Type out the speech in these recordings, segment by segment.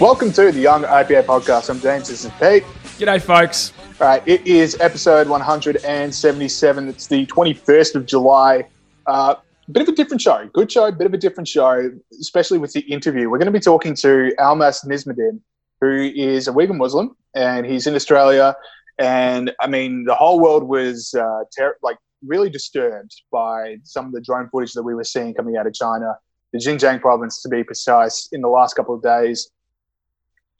Welcome to the Young IPA podcast. I'm James. This is Pete. G'day, folks. All right, it is episode 177. It's the 21st of July. Uh, bit of a different show. Good show, bit of a different show, especially with the interview. We're going to be talking to Almas Nizamidin, who is a Uyghur Muslim, and he's in Australia. And I mean, the whole world was uh, ter- like really disturbed by some of the drone footage that we were seeing coming out of China, the Xinjiang province to be precise, in the last couple of days.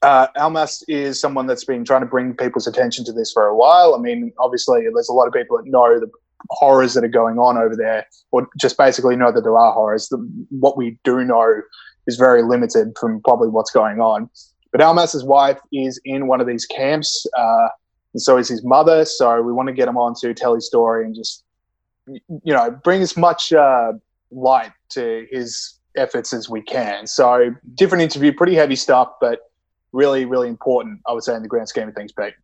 Uh, Almas is someone that's been trying to bring people's attention to this for a while. I mean, obviously, there's a lot of people that know the horrors that are going on over there, or just basically know that there are horrors. The, what we do know is very limited from probably what's going on. But Almas's wife is in one of these camps, uh, and so is his mother. So we want to get him on to tell his story and just, you know, bring as much uh, light to his efforts as we can. So different interview, pretty heavy stuff, but really, really important, I would say, in the grand scheme of things, Pete.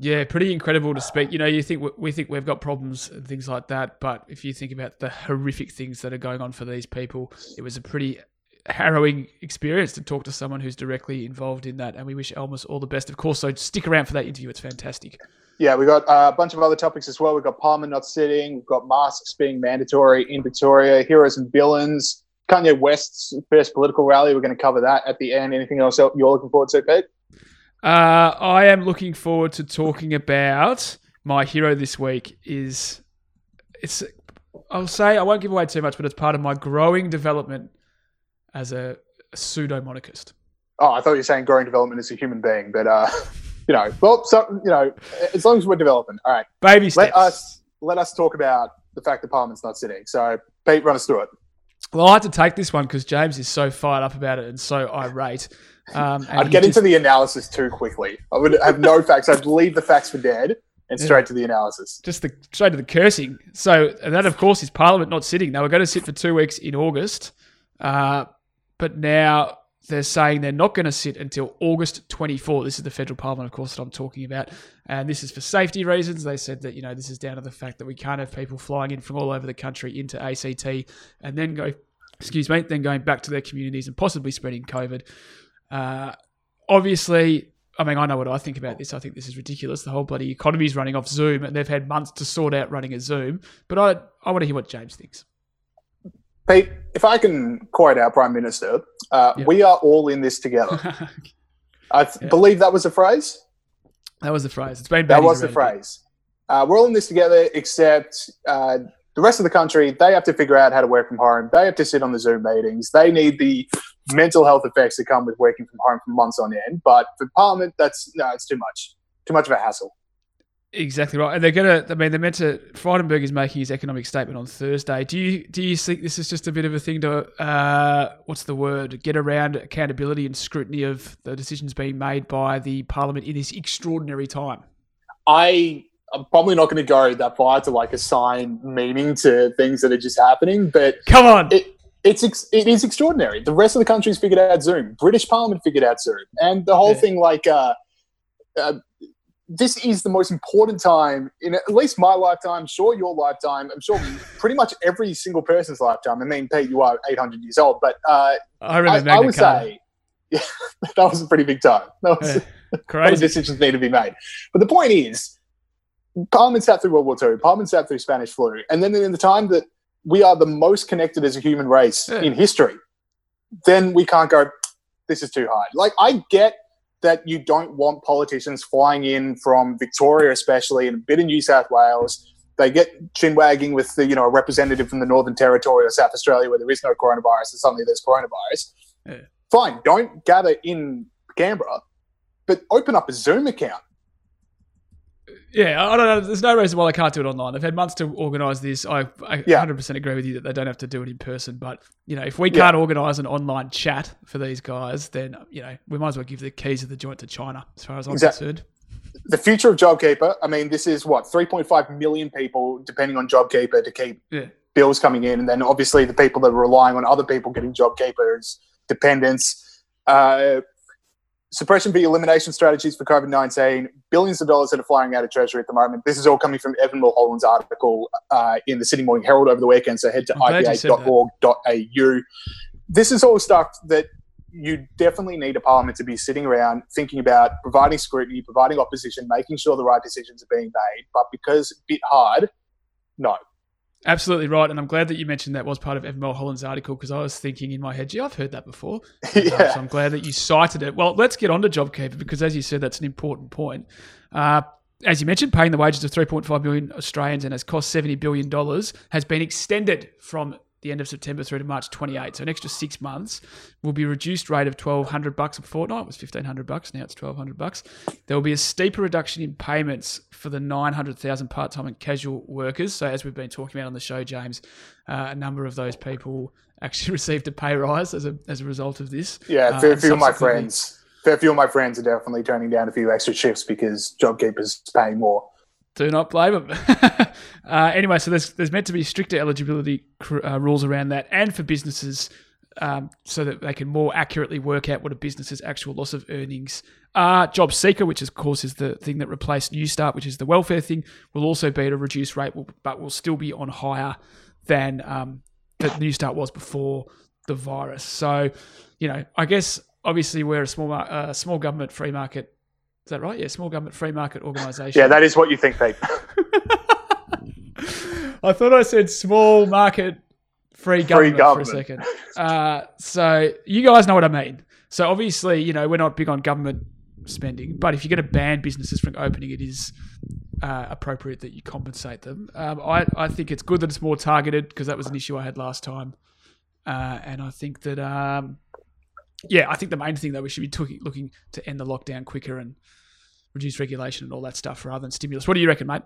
Yeah, pretty incredible to speak. You know, you think we think we've got problems and things like that, but if you think about the horrific things that are going on for these people, it was a pretty harrowing experience to talk to someone who's directly involved in that. And we wish Almas all the best, of course. So stick around for that interview; it's fantastic. Yeah, we've got uh, a bunch of other topics as well. We've got Parliament not sitting. We've got masks being mandatory in Victoria. Heroes and villains. Kanye West's first political rally. We're going to cover that at the end. Anything else you're looking forward to, Pete? Uh, I am looking forward to talking about my hero this week. Is it's I'll say I won't give away too much, but it's part of my growing development as a, a pseudo monarchist. Oh, I thought you were saying growing development as a human being, but uh, you know, well, so you know, as long as we're developing, all right. Baby steps. Let us let us talk about the fact that Parliament's not sitting. So, Pete, run us through it. Well, I had to take this one because James is so fired up about it and so irate. Um, and I'd get just- into the analysis too quickly. I would have no facts. I'd leave the facts for dead and straight to the analysis. just the straight to the cursing. So, and that of course is Parliament not sitting. They were going to sit for two weeks in August, uh, but now they're saying they're not going to sit until August 24. This is the federal Parliament, of course, that I'm talking about, and this is for safety reasons. They said that you know this is down to the fact that we can't have people flying in from all over the country into ACT and then go, excuse me, then going back to their communities and possibly spreading COVID. Uh, obviously, I mean, I know what I think about this. I think this is ridiculous. The whole bloody economy is running off Zoom, and they've had months to sort out running a Zoom. But I, I want to hear what James thinks. Pete, if I can quote our Prime Minister, uh, Yep. we are all in this together. I th- believe that was a phrase. That was the phrase. It's been That was the around a bit. phrase. Uh, we're all in this together, except uh, the rest of the country. They have to figure out how to work from home. They have to sit on the Zoom meetings. They need the mental health effects that come with working from home for months on end. But for Parliament, that's no, it's too much. Too much of a hassle. Exactly right. And they're gonna. I mean, they're meant to. Frydenberg is making his economic statement on Thursday. Do you do you think this is just a bit of a thing to uh, what's the word? Get around accountability and scrutiny of the decisions being made by the Parliament in this extraordinary time. I I'm probably not going to go that far to like assign meaning to things that are just happening, but Come on. it, it's ex- it is extraordinary. The rest of the country's figured out Zoom. British Parliament figured out Zoom, and the whole Yeah. thing like uh, uh, this is the most important time in at least my lifetime. Sure, your lifetime. I'm sure pretty much every single person's lifetime. I mean, Pete, you are 800 years old, but uh, I I, remember I Magna would say yeah, that was a pretty big time. That was, Yeah. a lot of crazy. decisions need to be made. But the point is, Parliament sat through World War II, Parliament sat through Spanish flu, and then in the time that we are the most connected as a human race Yeah. in history, then we can't go, this is too hard. Like, I get that you don't want politicians flying in from Victoria, especially, and a bit of New South Wales. They get chin wagging with the, you know, a representative from the Northern Territory or South Australia where there is no coronavirus and suddenly there's coronavirus. Yeah. Fine, don't gather in Canberra, but open up a Zoom account. Yeah, I don't know. There's no reason why they can't do it online. They've had months to organise this. I, I Yeah. 100% agree with you that they don't have to do it in person. But, you know, if we Yeah. can't organise an online chat for these guys, then, you know, we might as well give the keys of the joint to China, as far as I'm Exact- concerned. the future of JobKeeper. I mean, this is what 3.5 million people depending on JobKeeper to keep Yeah. bills coming in, and then obviously the people that are relying on other people getting JobKeeper dependents. Uh, suppression v elimination strategies for COVID 19, billions of dollars that are flying out of Treasury at the moment. This is all coming from Evan Mulholland's article uh, in the Sydney Morning Herald over the weekend. So head to I'm glad you said ipa.org.au. this is all stuff that you definitely need a parliament to be sitting around thinking about providing scrutiny, providing opposition, making sure the right decisions are being made. But because a bit hard, no. Absolutely right, and I'm glad that you mentioned that was part of Evan Mulholland's article because I was thinking in my head, gee, I've heard that before. yeah. So I'm glad that you cited it. Well, let's get on to JobKeeper because, as you said, that's an important point. Uh, as you mentioned, paying the wages of 3.5 million Australians and has cost 70 billion dollars has been extended from the end of September through to March 28. So an extra six months will be reduced rate of 1200 bucks a fortnight. It was 1500 bucks. Now it's 1200 bucks. There will be a steeper reduction in payments for the 900,000 part-time and casual workers. So as we've been talking about on the show, James, uh, a number of those people actually received a pay rise as a as a result of this. Yeah, Uh, a fair and few of my friends. Fair few of my friends are definitely turning down a few extra shifts because JobKeeper's paying more. Do not blame them. uh, anyway, so there's there's meant to be stricter eligibility cr- uh, rules around that, and for businesses, um, so that they can more accurately work out what a business's actual loss of earnings are. Job Seeker, which of course is the thing that replaced New Start, which is the welfare thing, will also be at a reduced rate, but will still be on higher than um, that New Start was before the virus. So, you know, I guess obviously we're a small uh, small government free market. Is that right? Yeah, small government free market organisation. Yeah, that is what you think, Pete. I thought I said small market free government, government. for a second. Uh, so you guys know what I mean. So obviously, you know, we're not big on government spending, but if you're going to ban businesses from opening, it is uh, appropriate that you compensate them. Um, I, I think it's good that it's more targeted because that was an issue I had last time. Uh, and I think that, um, yeah, I think the main thing though, we should be looking, looking to end the lockdown quicker and reduce regulation and all that stuff rather than stimulus. What do you reckon, mate?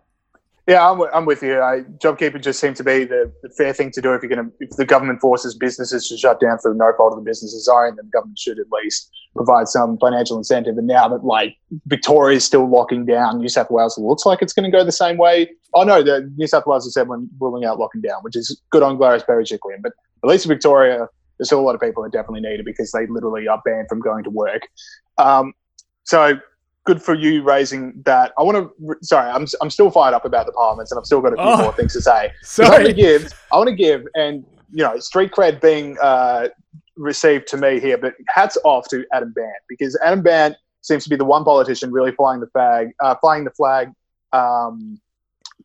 Yeah, I'm, I'm with you. I, JobKeeper just seemed to be the, the fair thing to do if you're going to, if the government forces businesses to shut down for no fault of the business's own, then the government should at least provide some financial incentive. And now that like Victoria is still locking down, New South Wales looks like it's going to go the same way. Oh no, the New South Wales has said when ruling out locking down, which is good on Gladys Berejiklian. But at least Victoria, there's still a lot of people that definitely need it because they literally are banned from going to work. Um, so good for you raising that. I want to. Sorry, I'm I'm still fired up about the parliaments, and I've still got a few Oh. more things to say. 'Cause I want to give. I want to give, and you know, street cred being uh, received to me here, but hats off to Adam Bandt because Adam Bandt seems to be the one politician really flying the flag, uh, flying the flag. Um,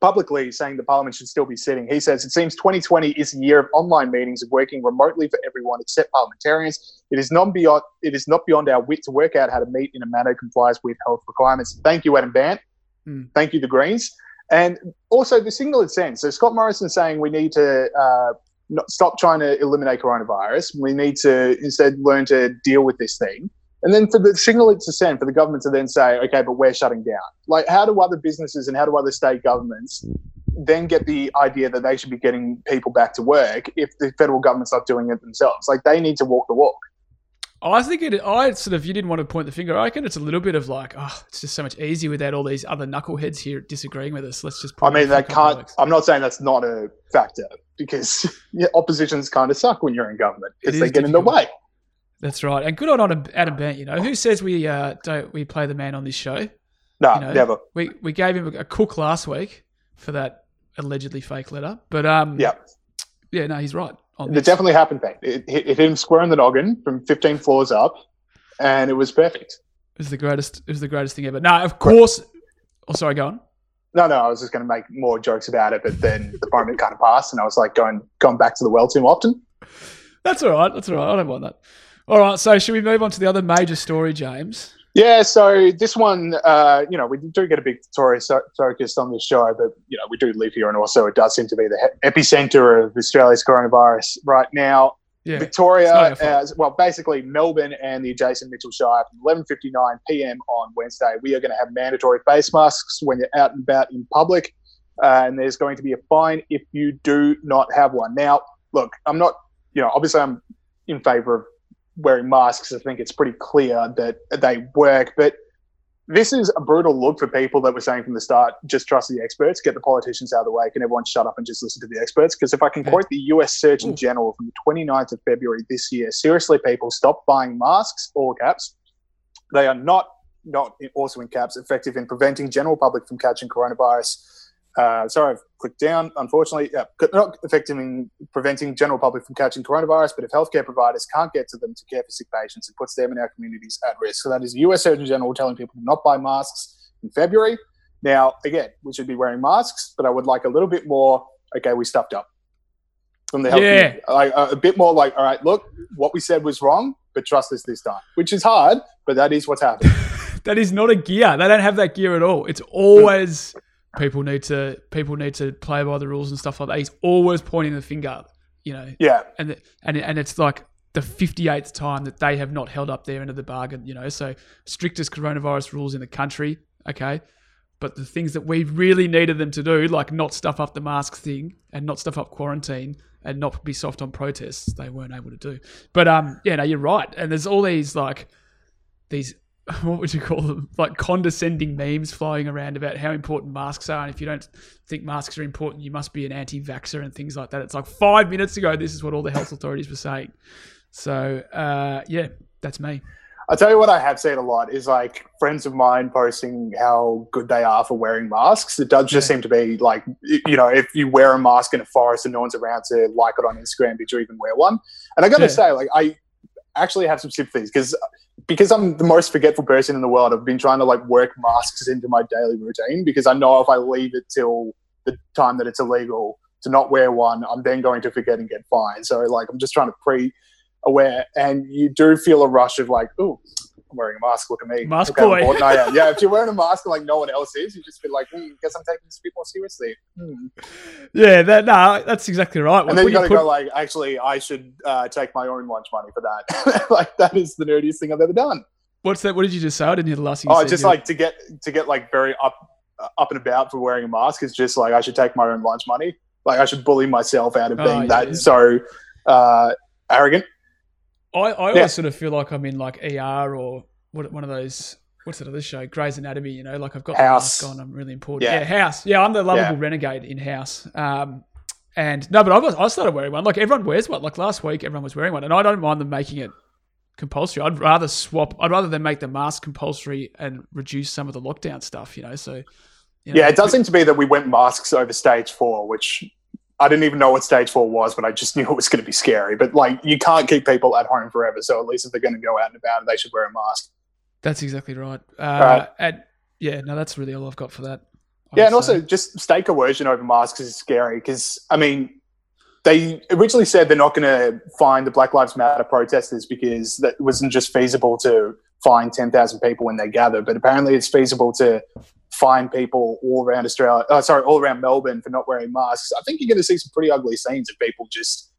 publicly saying the parliament should still be sitting. He says it seems 2020 is a year of online meetings of working remotely for everyone except parliamentarians. It is not beyond it is not beyond our wit to work out how to meet in a manner that complies with health requirements. Thank you, Adam Bandt. Hmm. Thank you, the Greens. And also the signal it sends. So Scott Morrison saying we need to uh, not stop trying to eliminate coronavirus. We need to instead learn to deal with this thing. And then for the signal to send for the government to then say, okay, but we're shutting down. Like, how do other businesses and how do other state governments then get the idea that they should be getting people back to work if the federal government's not doing it themselves? Like, they need to walk the walk. I think it. I sort of. You didn't want to point the finger. I reckon it's a little bit of like, oh, it's just so much easier without all these other knuckleheads here disagreeing with us. Let's just. I mean, that can't. I'm not saying that's not a factor because yeah, oppositions kind of suck when you're in government because they get in the way. That's right. And good on Adam, Adam Bandt. You know, who says we uh, don't we play the man on this show? No, You know, never. We we gave him a, cook last week for that allegedly fake letter. But um, Yeah. yeah, no, he's right. On It this. definitely happened, mate. It, it, it hit him square in the noggin from 15 floors up, and it was perfect. It was the greatest. It was the greatest thing ever. No, of course. Oh, sorry. Go on. No, no, I was just going to make more jokes about it, but then the moment kind of passed, and I was like going going back to the well too often. That's all right. That's all right. I don't mind that. All right. So, should we move on to the other major story, James? Yeah, so this one, uh, you know, we do get a big Victoria so- focus on this show, but you know, we do live here, and also it does seem to be the epicenter of Australia's coronavirus right now. Yeah. Victoria, It's not our fault. as well, basically Melbourne and the adjacent Mitchell Shire from 11:59 p.m. on Wednesday. We are going to have mandatory face masks when you're out and about in public, uh, and there's going to be a fine if you do not have one. Now, look, I'm not, you know, obviously I'm in favour of wearing masks. I think it's pretty clear that they work, but this is a brutal look for people that were saying from the start, just trust the experts, get the politicians out of the way, can everyone shut up and just listen to the experts? Because if I can quote the US Surgeon mm. General from the 29th of February this year, seriously, people, stop buying masks, all caps. They are not, not also in caps, effective in preventing general public from catching coronavirus. Uh, sorry, I've clicked down. Unfortunately, yeah, not effective in preventing general public from catching coronavirus, but if healthcare providers can't get to them to care for sick patients, it puts them and our communities at risk. So that is the U.S. Surgeon General telling people to not buy masks in February. Now, again, we should be wearing masks, but I would like a little bit more. Okay, we stuffed up from the health Yeah. Like uh, a bit more like, all right, look, what we said was wrong, but trust us this time, which is hard, but that is what's happening. That is not a gear. They don't have that gear at all. It's always people need to people need to play by the rules and stuff like that. He's always pointing the finger, you know, yeah, and and and it's like the 58th time that they have not held up their end of the bargain, you know. So strictest coronavirus rules in the country, okay. But the things that we really needed them to do, like not stuff up the mask thing and not stuff up quarantine and not be soft on protests, they weren't able to do. But um, yeah, no, you're right. And there's all these like these what would you call them? Like condescending memes flying around about how important masks are, and if you don't think masks are important, you must be an anti-vaxxer and things like that. It's like five minutes ago, this is what all the health authorities were saying. So uh, yeah, that's me. I'll tell you what I have seen a lot is like friends of mine posting how good they are for wearing masks. It does just Yeah. seem to be like, you know, if you wear a mask in a forest and no one's around to like it on Instagram, did you even wear one? And I got to Yeah. say, like, I actually have some sympathies because because I'm the most forgetful person in the world. I've been trying to like work masks into my daily routine because I know if I leave it till the time that it's illegal to not wear one, I'm then going to forget and get fined. So like, I'm just trying to pre aware, and you do feel a rush of like, oh, I'm wearing a mask. Look at me, Mask Look how boy. important I am. Yeah, if you're wearing a mask and like no one else is, you just feel like, hmm, guess I'm taking this a bit more seriously. Hmm. Yeah, that no, that's exactly right. And then you got to put- go like, actually, I should uh, take my own lunch money for that. like that is the nerdiest thing I've ever done. what's that? What did you just say? I didn't hear the last thing. You Oh, said. just like to get to get like very up uh, up and about for wearing a mask is just like I should take my own lunch money. Like I should bully myself out of Oh, being yeah, that yeah. so uh, arrogant. I, I always sort of feel like I'm in like ER or what one of those. What's that other show? Grey's Anatomy. You know, like I've got House. the mask on. I'm really important. Yeah. Yeah, House. Yeah, I'm the lovable Yeah. renegade in House. Um, and no, but I was I started wearing one. Like everyone wears one. Like last week, everyone was wearing one, and I don't mind them making it compulsory. I'd rather swap. I'd rather them make the mask compulsory and reduce some of the lockdown stuff. You know, so you know, Yeah, it does seem to be that we went masks over stage four, which I didn't even know what stage four was, but I just knew it was going to be scary. But like, you can't keep people at home forever, so at least if they're going to go out and about, they should wear a mask. That's exactly right. Uh, right. And yeah, no, that's really all I've got for that. I Yeah, and also just state coercion over masks is scary because I mean, they originally said they're not going to fine the Black Lives Matter protesters because that wasn't just feasible to fine ten thousand people when they gather, but apparently it's feasible to fine people all around Australia. Oh, sorry, all around Melbourne for not wearing masks. I think you're going to see some pretty ugly scenes of people just,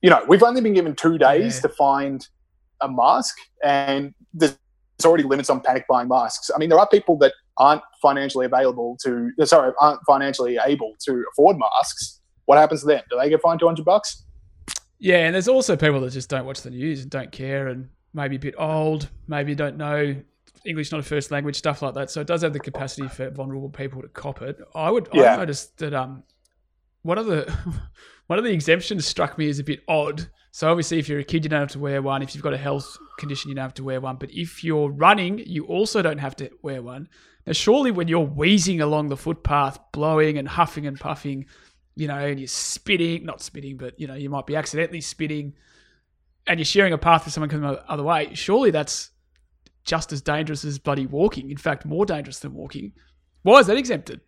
you know, we've only been given two days Yeah. to find a mask, and there's already limits on panic buying masks. I mean, there are people that aren't financially available to uh, sorry aren't financially able to afford masks what happens to them do they get fined 200 bucks Yeah, and there's also people that just don't watch the news and don't care and maybe a bit old, maybe don't know English not a first language, stuff like that. So it does have the capacity for vulnerable people to cop it. I would Yeah. I noticed that um one of the one of the exemptions struck me as a bit odd. So obviously if you're a kid you don't have to wear one. If you've got a health condition you don't have to wear one. But if you're running, you also don't have to wear one. Now surely when you're wheezing along the footpath, blowing and huffing and puffing, you know, and you're spitting, not spitting, but you know, you might be accidentally spitting and you're sharing a path with someone coming the other way, surely that's just as dangerous as bloody walking. In fact, more dangerous than walking. Why is that exempted?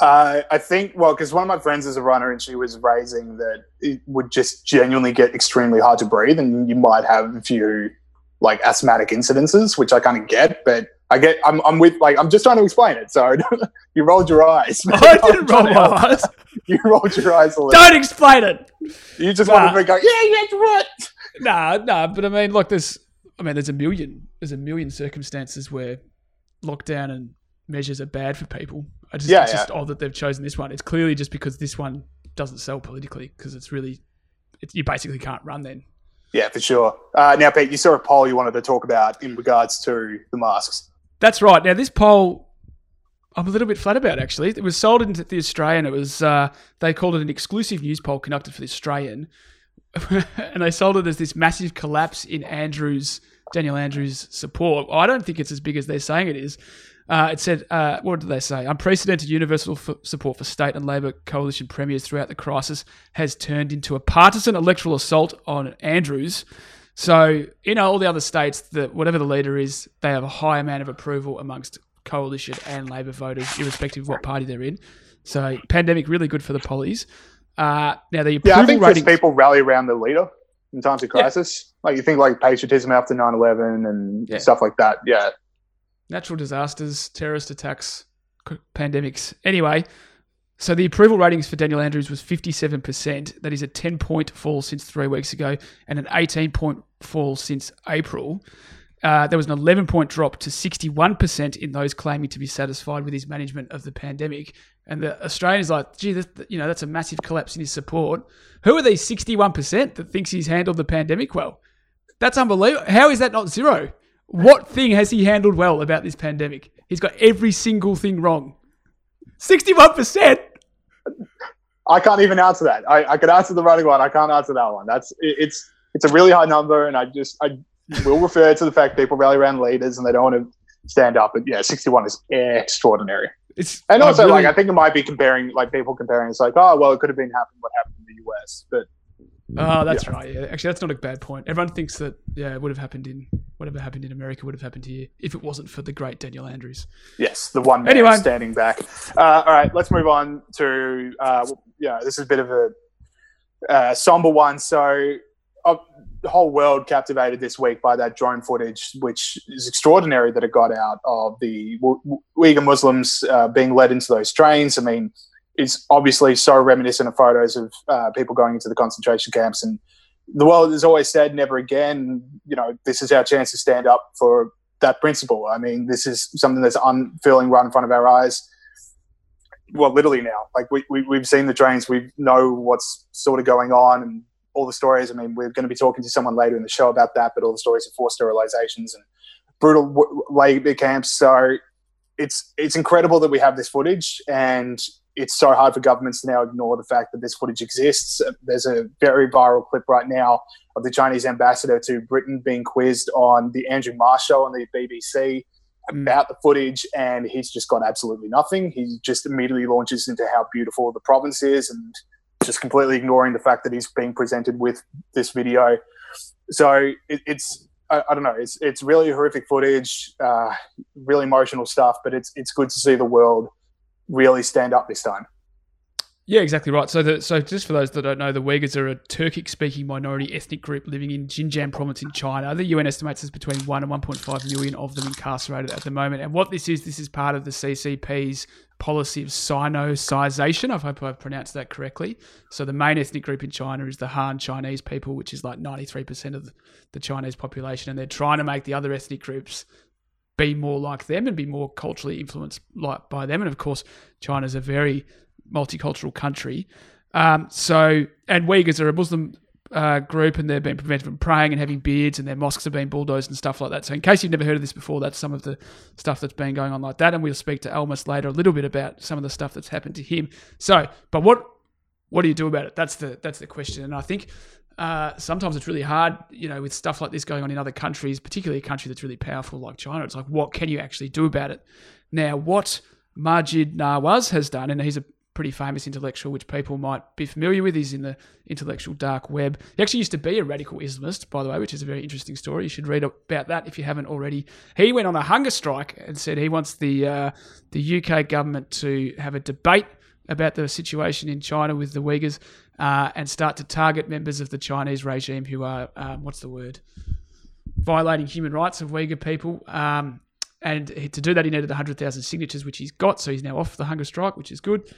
uh, i think well because one of my friends is a runner and she was raising that it would just genuinely get extremely hard to breathe and you might have a few like asthmatic incidences which i kind of get but i get I'm, I'm with like i'm just trying to explain it so you rolled your eyes I didn't roll my eyes. you rolled your eyes a little Don't explain it. you just Nah. wanted to go yeah yeah that's right Nah, nah. But I mean, look, there's, I mean, there's a million, there's a million circumstances where lockdown and measures are bad for people. I just, Yeah, it's just odd that they've chosen this one. It's clearly just because this one doesn't sell politically because it's really, it, you basically can't run then. Yeah, for sure. Uh, now, Pete, you saw a poll you wanted to talk about in regards to the masks. That's right. Now this poll, I'm a little bit flat about actually. It was sold into the Australian. It was uh, they called it an exclusive Newspoll conducted for the Australian, and they sold it as this massive collapse in Andrews Daniel Andrews' support. I don't think it's as big as they're saying it is. Uh, it said, uh, what did they say? Unprecedented universal f- support for state and Labor coalition premiers throughout the crisis has turned into a partisan electoral assault on Andrews. So, you know, all the other states, that whatever the leader is, they have a high amount of approval amongst coalition and Labor voters, irrespective of what party they're in. So, pandemic really good for the pollies. Uh, now, the approval Yeah, I think ratings. people rally around the leader in times of crisis. Like you think like patriotism after 9-11 and Yeah. stuff like that. Yeah. natural disasters, terrorist attacks, pandemics. Anyway, so the approval ratings for Daniel Andrews was 57%. That is a 10 point fall since three weeks ago and an 18 point fall since April. Uh, there was an 11 point drop to 61% in those claiming to be satisfied with his management of the pandemic. And the Australians like, gee, that's, you know, that's a massive collapse in his support. Who are these 61% that thinks he's handled the pandemic well? That's unbelievable. How is that not zero? What thing has he handled well about this pandemic? He's got every single thing wrong. 61%? I can't even answer that. I, I could answer the running one. I can't answer that one. That's it, it's it's a really high number, and I just I will refer to the fact people rally around leaders and they don't want to stand up. But yeah, sixty one is extraordinary. It's And I also, really- like I think it might be comparing like people comparing. It's like, oh well, it could have been happened what happened in the US, but Oh, that's right. Yeah, actually, that's not a bad point. Everyone thinks that yeah, it would have happened in whatever happened in America would have happened here if it wasn't for the great Daniel Andrews. Yes, the one man Anyway. standing back. Uh, all right, let's move on to uh, yeah. This is a bit of a uh, somber one. So the whole world captivated this week by that drone footage, which is extraordinary that it got out of the Uyghur Muslims uh, being led into those trains. I mean, it's obviously so reminiscent of photos of uh, people going into the concentration camps and. The world has always said, "Never again." You know, this is our chance to stand up for that principle. I mean, this is something that's unfurling right in front of our eyes. Well, literally now, like we, we we've seen the trains, we know what's sort of going on, and all the stories. I mean, we're going to be talking to someone later in the show about that, but all the stories of forced sterilizations and brutal labor camps. So it's it's incredible that we have this footage, and it's so hard for governments to now ignore the fact that this footage exists. There's a very viral clip right now of the Chinese ambassador to Britain being quizzed on the Andrew Marr show on the BBC about the footage, and he's just got absolutely nothing. He just immediately launches into how beautiful the province is, and just completely ignoring the fact that he's being presented with this video. So it, it's I, I don't know. It's it's really horrific footage, uh, really emotional stuff, but it's it's good to see the world really stand up this time. Yeah, exactly right. So, the, so just for those that don't know, the Uyghurs are a Turkic-speaking minority ethnic group living in Xinjiang province in China. The UN estimates there's between one and 1.5 million of them incarcerated at the moment. And what this is, this is part of the CCP's policy of Sino-sization. I hope I've pronounced that correctly. So the main ethnic group in China is the Han Chinese people, which is like 93% of the Chinese population, and they're trying to make the other ethnic groups be more like them and be more culturally influenced like by them. And of course, China's a very multicultural country. Um, so, and Uyghurs are a Muslim uh, group, and they've been prevented from praying and having beards, and their mosques have been bulldozed and stuff like that. So, in case you've never heard of this before, that's some of the stuff that's been going on like that. And we'll speak to Elmas later a little bit about some of the stuff that's happened to him. So, but what what do you do about it? That's the that's the question. And I think uh, sometimes it's really hard, you know, with stuff like this going on in other countries, particularly a country that's really powerful like China. It's like, what can you actually do about it? Now, what Maajid Nawaz has done, and he's a pretty famous intellectual, which people might be familiar with. He's in the intellectual dark web. He actually used to be a radical Islamist, by the way, which is a very interesting story. You should read about that if you haven't already. He went on a hunger strike and said he wants the uh, the UK government to have a debate about the situation in China with the Uyghurs uh, and start to target members of the Chinese regime who are um, what's the word violating human rights of Uyghur people. Um, and to do that, he needed 100,000 signatures, which he's got. So he's now off the hunger strike, which is good.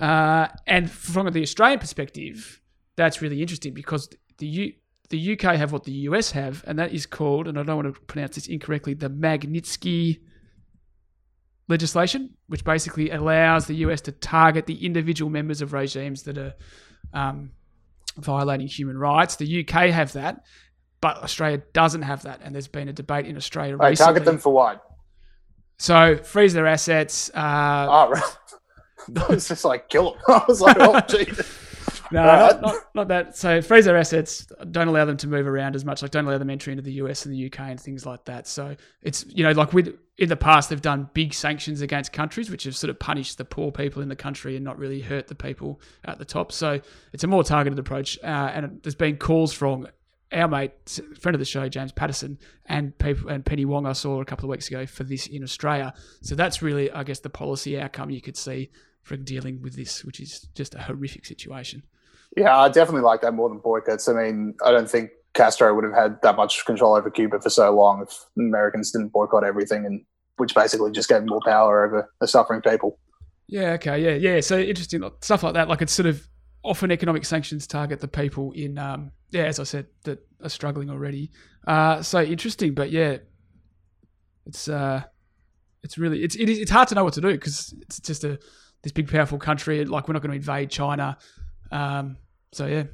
Uh, and from the Australian perspective, that's really interesting because the U- the UK have what the US have, and that is called, and I don't want to pronounce this incorrectly, the Magnitsky legislation, which basically allows the US to target the individual members of regimes that are um, violating human rights. The UK have that, but Australia doesn't have that, and there's been a debate in Australia Right, recently. target them for what? So freeze their assets. Uh, Oh, right. I was just like, kill them. I was like, oh, Jesus. No, not, not, not that. So freeze their assets. Don't allow them to move around as much. Like don't allow them entry into the US and the UK and things like that. So it's you know like with in the past they've done big sanctions against countries which have sort of punished the poor people in the country and not really hurt the people at the top. So it's a more targeted approach. Uh, and there's been calls from our mate, friend of the show, James Paterson, and people and Penny Wong I saw a couple of weeks ago for this in Australia. So that's really, I guess, the policy outcome you could see for dealing with this, which is just a horrific situation. Yeah, I definitely like that more than boycotts. I mean, I don't think Castro would have had that much control over Cuba for so long if Americans didn't boycott everything, and which basically just gave more power over the suffering people. Yeah. Okay. Yeah. Yeah. So interesting stuff like that. Like it's sort of often economic sanctions target the people in, um, yeah, as I said, that are struggling already. Uh, so interesting, but yeah, it's uh, it's really it's it is, it's hard to know what to do because it's just a this big powerful country. Like we're not going to invade China. Um, so yeah.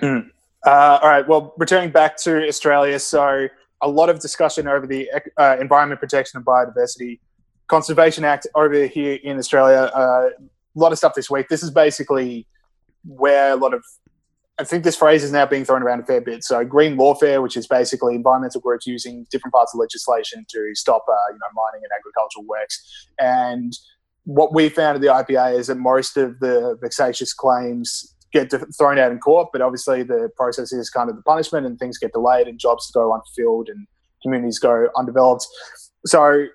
Mm. Uh, all right. Well, returning back to Australia, so a lot of discussion over the uh, Environment Protection and Biodiversity Conservation Act over here in Australia. Uh, a lot of stuff this week. This is basically where a lot of I think this phrase is now being thrown around a fair bit. So, green lawfare, which is basically environmental groups using different parts of legislation to stop, uh, you know, mining and agricultural works. And what we found at the IPA is that most of the vexatious claims get thrown out in court, but obviously the process is kind of the punishment, and things get delayed, and jobs go unfulfilled, and communities go undeveloped. So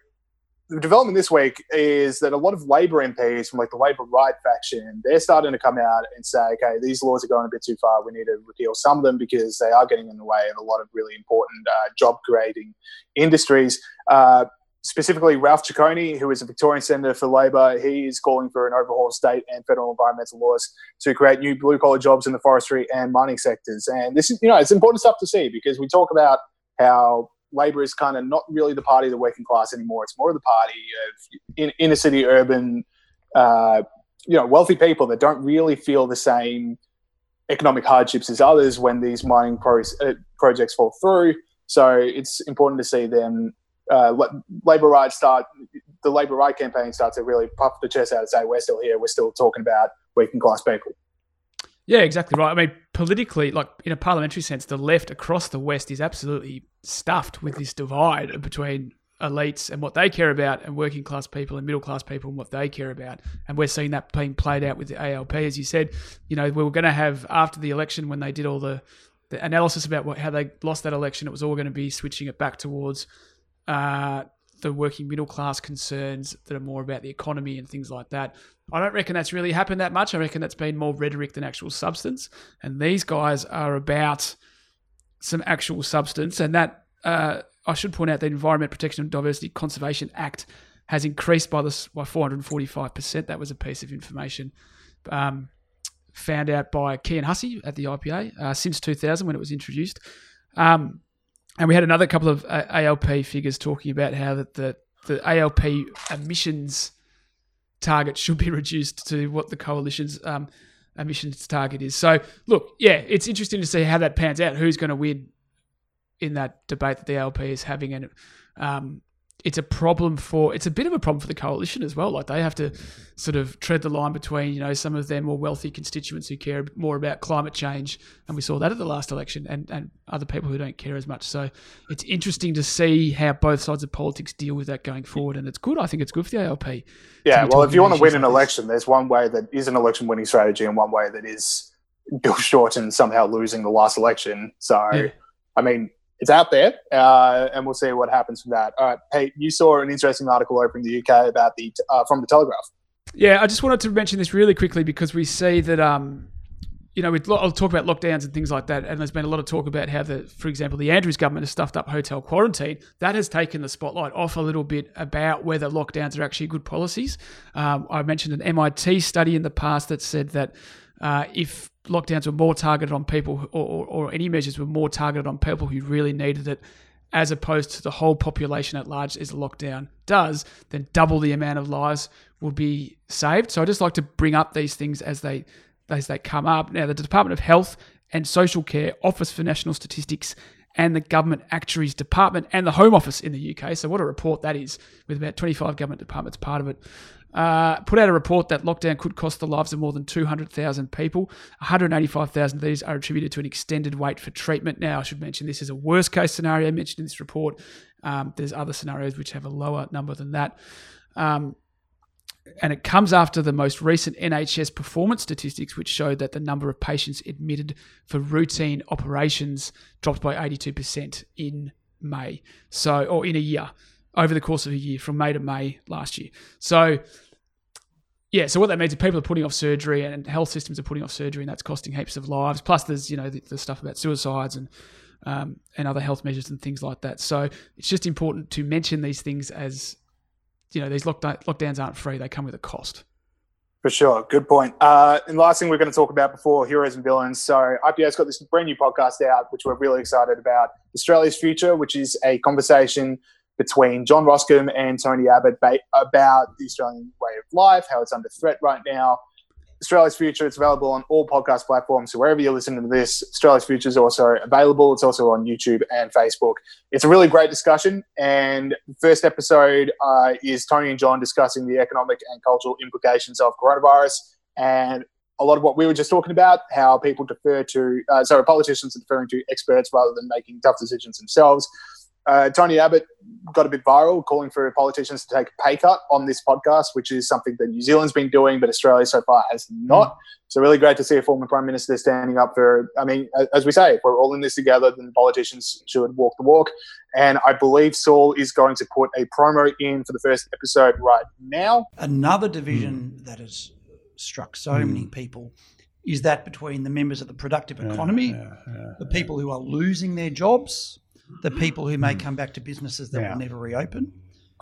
the development this week is that a lot of Labor MPs from like the Labor right faction, they're starting to come out and say, okay, these laws are going a bit too far. We need to repeal some of them because they are getting in the way of a lot of really important uh, job creating industries. Uh, specifically, Raff Ciccone, who is a Victorian senator for Labor, he is calling for an overhaul of state and federal environmental laws to create new blue collar jobs in the forestry and mining sectors. And this is, you know, it's important stuff to see because we talk about how Labor is kind of not really the party of the working class anymore. It's more of the party of in, inner city urban, uh, you know, wealthy people that don't really feel the same economic hardships as others when these mining pro- uh, projects fall through. So it's important to see them. Uh, labor right start the labor right campaign starts to really puff the chest out and say we're still here we're still talking about working class people yeah, exactly right. I mean, politically, like in a parliamentary sense, the left across the West is absolutely stuffed with this divide between elites and what they care about and working class people and middle class people and what they care about. And we're seeing that being played out with the ALP. As you said, you know, we were going to have after the election when they did all the, the analysis about what, how they lost that election, it was all going to be switching it back towards uh, the working middle class concerns that are more about the economy and things like that. I don't reckon that's really happened that much. I reckon that's been more rhetoric than actual substance. And these guys are about some actual substance. And that, uh, I should point out, the Environment Protection and Diversity Conservation Act has increased by this by 445%. That was a piece of information um, found out by Kian Hussey at the IPA uh, since 2000 when it was introduced. Um, and we had another couple of uh, ALP figures talking about how that the, the ALP emissions target should be reduced to what the coalition's um, emissions target is. So, look, yeah, it's interesting to see how that pans out. Who's going to win in that debate that the ALP is having, and um, it's a problem for it's a bit of a problem for the coalition as well. Like they have to sort of tread the line between you know some of their more wealthy constituents who care more about climate change, and we saw that at the last election, and and other people who don't care as much. So it's interesting to see how both sides of politics deal with that going forward, and it's good. I think it's good for the ALP. Yeah, well, if you want to win an like election, there's one way that is an election winning strategy, and one way that is Bill Shorten somehow losing the last election. So, yeah. I mean, it's out there, uh, and we'll see what happens from that. All right, hey, you saw an interesting article over in the UK about the uh, from the Telegraph. Yeah, I just wanted to mention this really quickly because we see that um, you know, I'll talk about lockdowns and things like that, and there's been a lot of talk about how the, for example, the Andrews government has stuffed up hotel quarantine. That has taken the spotlight off a little bit about whether lockdowns are actually good policies. Um, I mentioned an MIT study in the past that said that uh, if lockdowns were more targeted on people, or, or, or any measures were more targeted on people who really needed it, as opposed to the whole population at large as a lockdown does, then double the amount of lives would be saved. So I just like to bring up these things as they as they come up. Now the Department of Health and Social Care, Office for National Statistics, and the Government Actuaries Department and the Home Office in the UK. So what a report that is, with about 25 government departments part of it. Uh, put out a report that lockdown could cost the lives of more than 200,000 people. 185,000 of these are attributed to an extended wait for treatment. Now, I should mention this is a worst case scenario mentioned in this report. Um, there's other scenarios which have a lower number than that. Um, and it comes after the most recent NHS performance statistics, which showed that the number of patients admitted for routine operations dropped by 82% in May. So, or in a year, over the course of a year, from May to May last year. So, yeah, so what that means is people are putting off surgery and health systems are putting off surgery, and that's costing heaps of lives. Plus, there's you know the, the stuff about suicides and um, and other health measures and things like that. So it's just important to mention these things as you know these lockdown, lockdowns aren't free; they come with a cost. For sure. Good point. Uh, and last thing we're going to talk about before heroes and villains. So IPA's got this brand new podcast out, which we're really excited about. Australia's Future, which is a conversation between John Roskam and Tony Abbott ba- about the Australian way of life, how it's under threat right now. Australia's Future, it's available on all podcast platforms. So wherever you're listening to this, Australia's Future is also available. It's also on YouTube and Facebook. It's a really great discussion. And the first episode uh, is Tony and John discussing the economic and cultural implications of coronavirus and a lot of what we were just talking about, how people defer to, uh, sorry, politicians are deferring to experts rather than making tough decisions themselves. Uh, Tony Abbott got a bit viral, calling for politicians to take a pay cut on this podcast, which is something that New Zealand's been doing, but Australia so far has not. Mm. So, really great to see a former prime minister standing up for. I mean, as we say, if we're all in this together, then politicians should walk the walk. And I believe Saul is going to put a promo in for the first episode right now. Another division mm. that has struck so mm. many people is that between the members of the productive economy, yeah, yeah, yeah, the people who are losing their jobs the people who may mm. come back to businesses that yeah. will never reopen,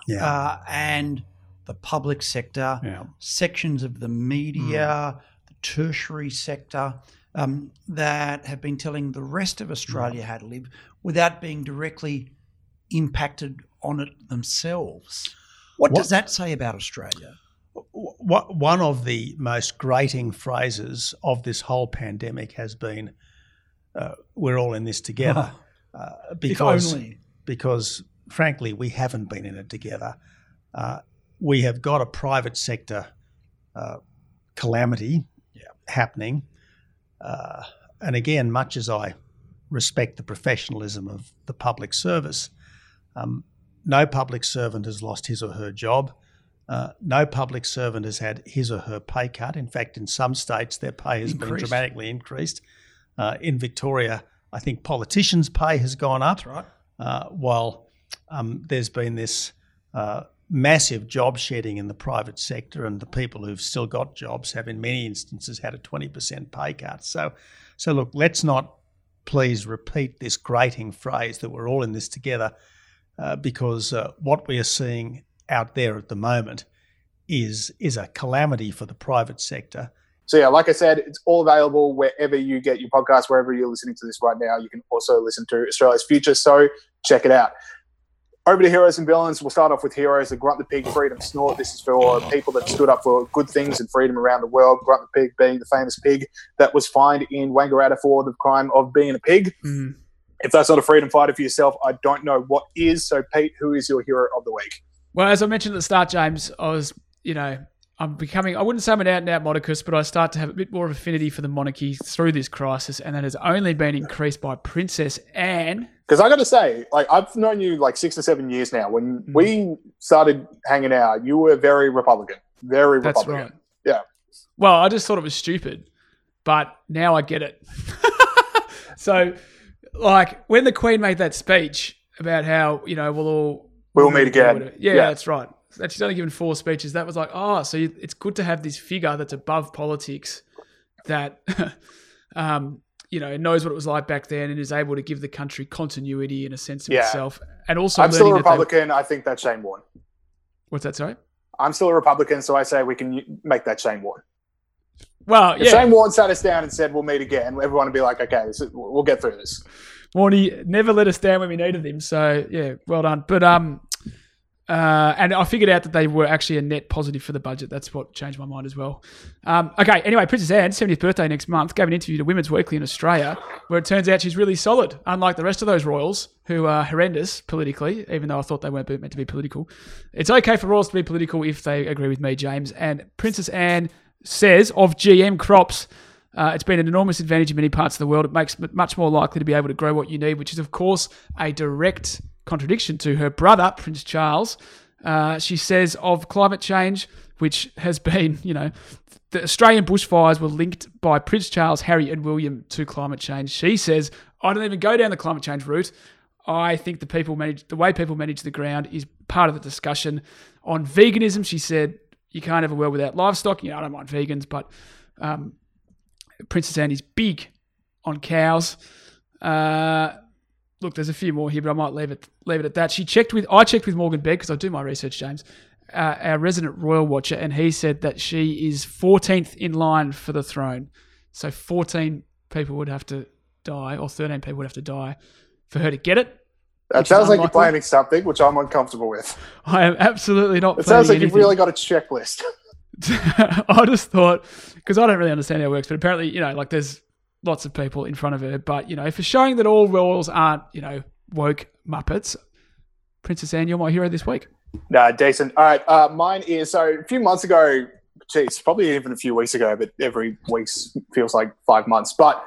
yeah. Uh, and the public sector, yeah. sections of the media, mm. the tertiary sector um, that have been telling the rest of Australia how to live without being directly impacted on it themselves. What, what does that say about Australia? One of the most grating phrases of this whole pandemic has been, uh, "We're all in this together." Uh, because because frankly we haven't been in it together. Uh, we have got a private sector uh, calamity yeah. happening, uh, and again, much as I respect the professionalism of the public service, um, no public servant has lost his or her job. Uh, no public servant has had his or her pay cut. In fact, in some states, their pay has increased. been dramatically increased. Uh, in Victoria, I think politicians' pay has gone up. That's right. Uh, while um, there's been this uh, massive job shedding in the private sector, and the people who've still got jobs have, in many instances, had a 20% pay cut. So, so look, let's not please repeat this grating phrase that we're all in this together, uh, because uh, what we are seeing out there at the moment is is a calamity for the private sector so yeah, like I said, it's all available wherever you get your podcast, wherever you're listening to this right now. You can also listen to Australia's Future. So check it out. Over to heroes and villains. We'll start off with heroes. The Grunt the Pig Freedom Snort. This is for people that stood up for good things and freedom around the world. Grunt the Pig being the famous pig that was fined in Wangaratta for the crime of being a pig. Mm. If that's not a freedom fighter for yourself, I don't know what is. So, Pete, who is your hero of the week? Well, as I mentioned at the start, James, I was, you know, I'm becoming, I wouldn't say I'm an out and out monarchist, but I start to have a bit more of affinity for the monarchy through this crisis, and that has only been increased by Princess Anne. Because I got to say, like, I've known you like six or seven years now. When mm. we started hanging out, you were very Republican. Very That's Republican. Right. Yeah. Well, I just thought it was stupid, but now I get it. so, like, when the Queen made that speech about how, you know, we'll all. We'll meet again. Yeah, yeah, that's right that she's only given four speeches. That was like, oh, so it's good to have this figure that's above politics, that um, you know knows what it was like back then and is able to give the country continuity and a sense of yeah. itself. And also, I'm still a Republican. They... I think that's Shane Warne. What's that? Sorry. I'm still a Republican, so I say we can make that Shane Warne. Well, if yeah. Shane Warne sat us down and said we'll meet again, everyone would be like, okay, is, we'll get through this. Warney never let us down when we needed him, so yeah, well done. But um, Uh, and I figured out that they were actually a net positive for the budget. That's what changed my mind as well. Um, okay, anyway, Princess Anne, 70th birthday next month, gave an interview to Women's Weekly in Australia where it turns out she's really solid, unlike the rest of those royals who are horrendous politically, even though I thought they weren't meant to be political. It's okay for royals to be political if they agree with me, James. And Princess Anne says of GM crops, uh, it's been an enormous advantage in many parts of the world. It makes it much more likely to be able to grow what you need, which is, of course, a direct contradiction to her brother, Prince Charles. Uh, she says of climate change, which has been, you know, the Australian bushfires were linked by Prince Charles, Harry, and William to climate change. She says, I don't even go down the climate change route. I think the people manage the way people manage the ground is part of the discussion. On veganism, she said, you can't have a world without livestock. You know, I don't mind vegans, but um, Princess is big on cows. Uh, look, there's a few more here, but I might leave it leave it at that. She checked with I checked with Morgan Begg because I do my research, James, uh, our resident royal watcher, and he said that she is 14th in line for the throne. So 14 people would have to die, or 13 people would have to die for her to get it. That sounds like you're planning something, which I'm uncomfortable with. I am absolutely not. It sounds like anything. you've really got a checklist. I just thought because I don't really understand how it works, but apparently, you know, like there's lots of people in front of her. But you know, for showing that all royals aren't, you know, woke muppets, Princess Anne, you're my hero this week. No, decent. All right, uh, mine is so a few months ago. Geez, probably even a few weeks ago, but every week feels like five months. But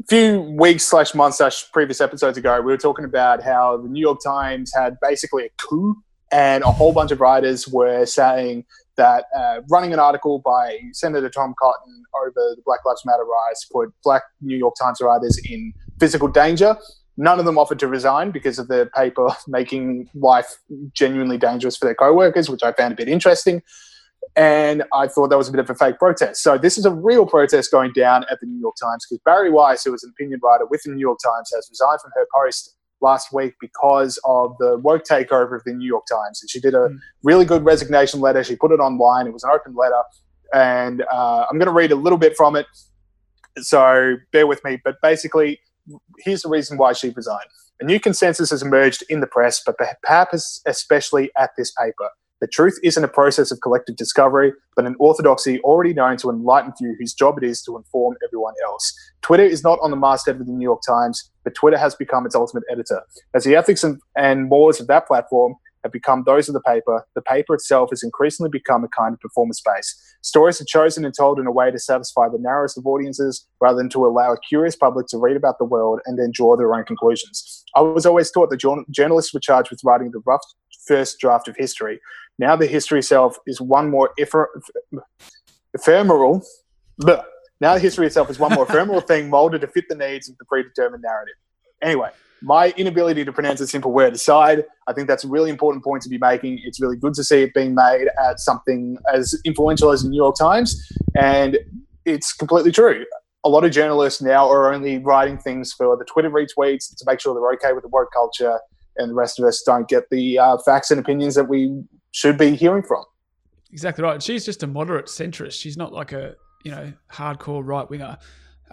a few weeks slash months slash previous episodes ago, we were talking about how the New York Times had basically a coup, and a whole bunch of writers were saying that uh, running an article by Senator Tom Cotton over the Black Lives Matter riots put Black New York Times writers in physical danger. None of them offered to resign because of the paper making life genuinely dangerous for their co-workers, which I found a bit interesting. And I thought that was a bit of a fake protest. So this is a real protest going down at the New York Times because Bari Weiss, who was an opinion writer with the New York Times, has resigned from her post last week because of the woke takeover of the New York Times. And she did a mm. really good resignation letter. She put it online. It was an open letter. And uh, I'm going to read a little bit from it. So bear with me. But basically, here's the reason why she resigned. A new consensus has emerged in the press, but perhaps especially at this paper. The truth isn't a process of collective discovery, but an orthodoxy already known to enlightened few whose job it is to inform everyone else. Twitter is not on the masthead of the New York Times, but Twitter has become its ultimate editor. As the ethics and, and of that platform have become those of the paper, the paper itself has increasingly become a kind of performance space. Stories are chosen and told in a way to satisfy the narrowest of audiences rather than to allow a curious public to read about the world and then draw their own conclusions. I was always taught that journalists were charged with writing the rough first draft of history. Now the history itself is one more ephemeral. Bleh. Now the history itself is one more ephemeral thing molded to fit the needs of the predetermined narrative. Anyway, my inability to pronounce a simple word aside, I think that's a really important point to be making. It's really good to see it being made at something as influential as the New York Times, and it's completely true. A lot of journalists now are only writing things for the Twitter retweets to make sure they're okay with the woke culture, and the rest of us don't get the uh, facts and opinions that we should be hearing from. Exactly right. She's just a moderate centrist. She's not like a you know hardcore right winger.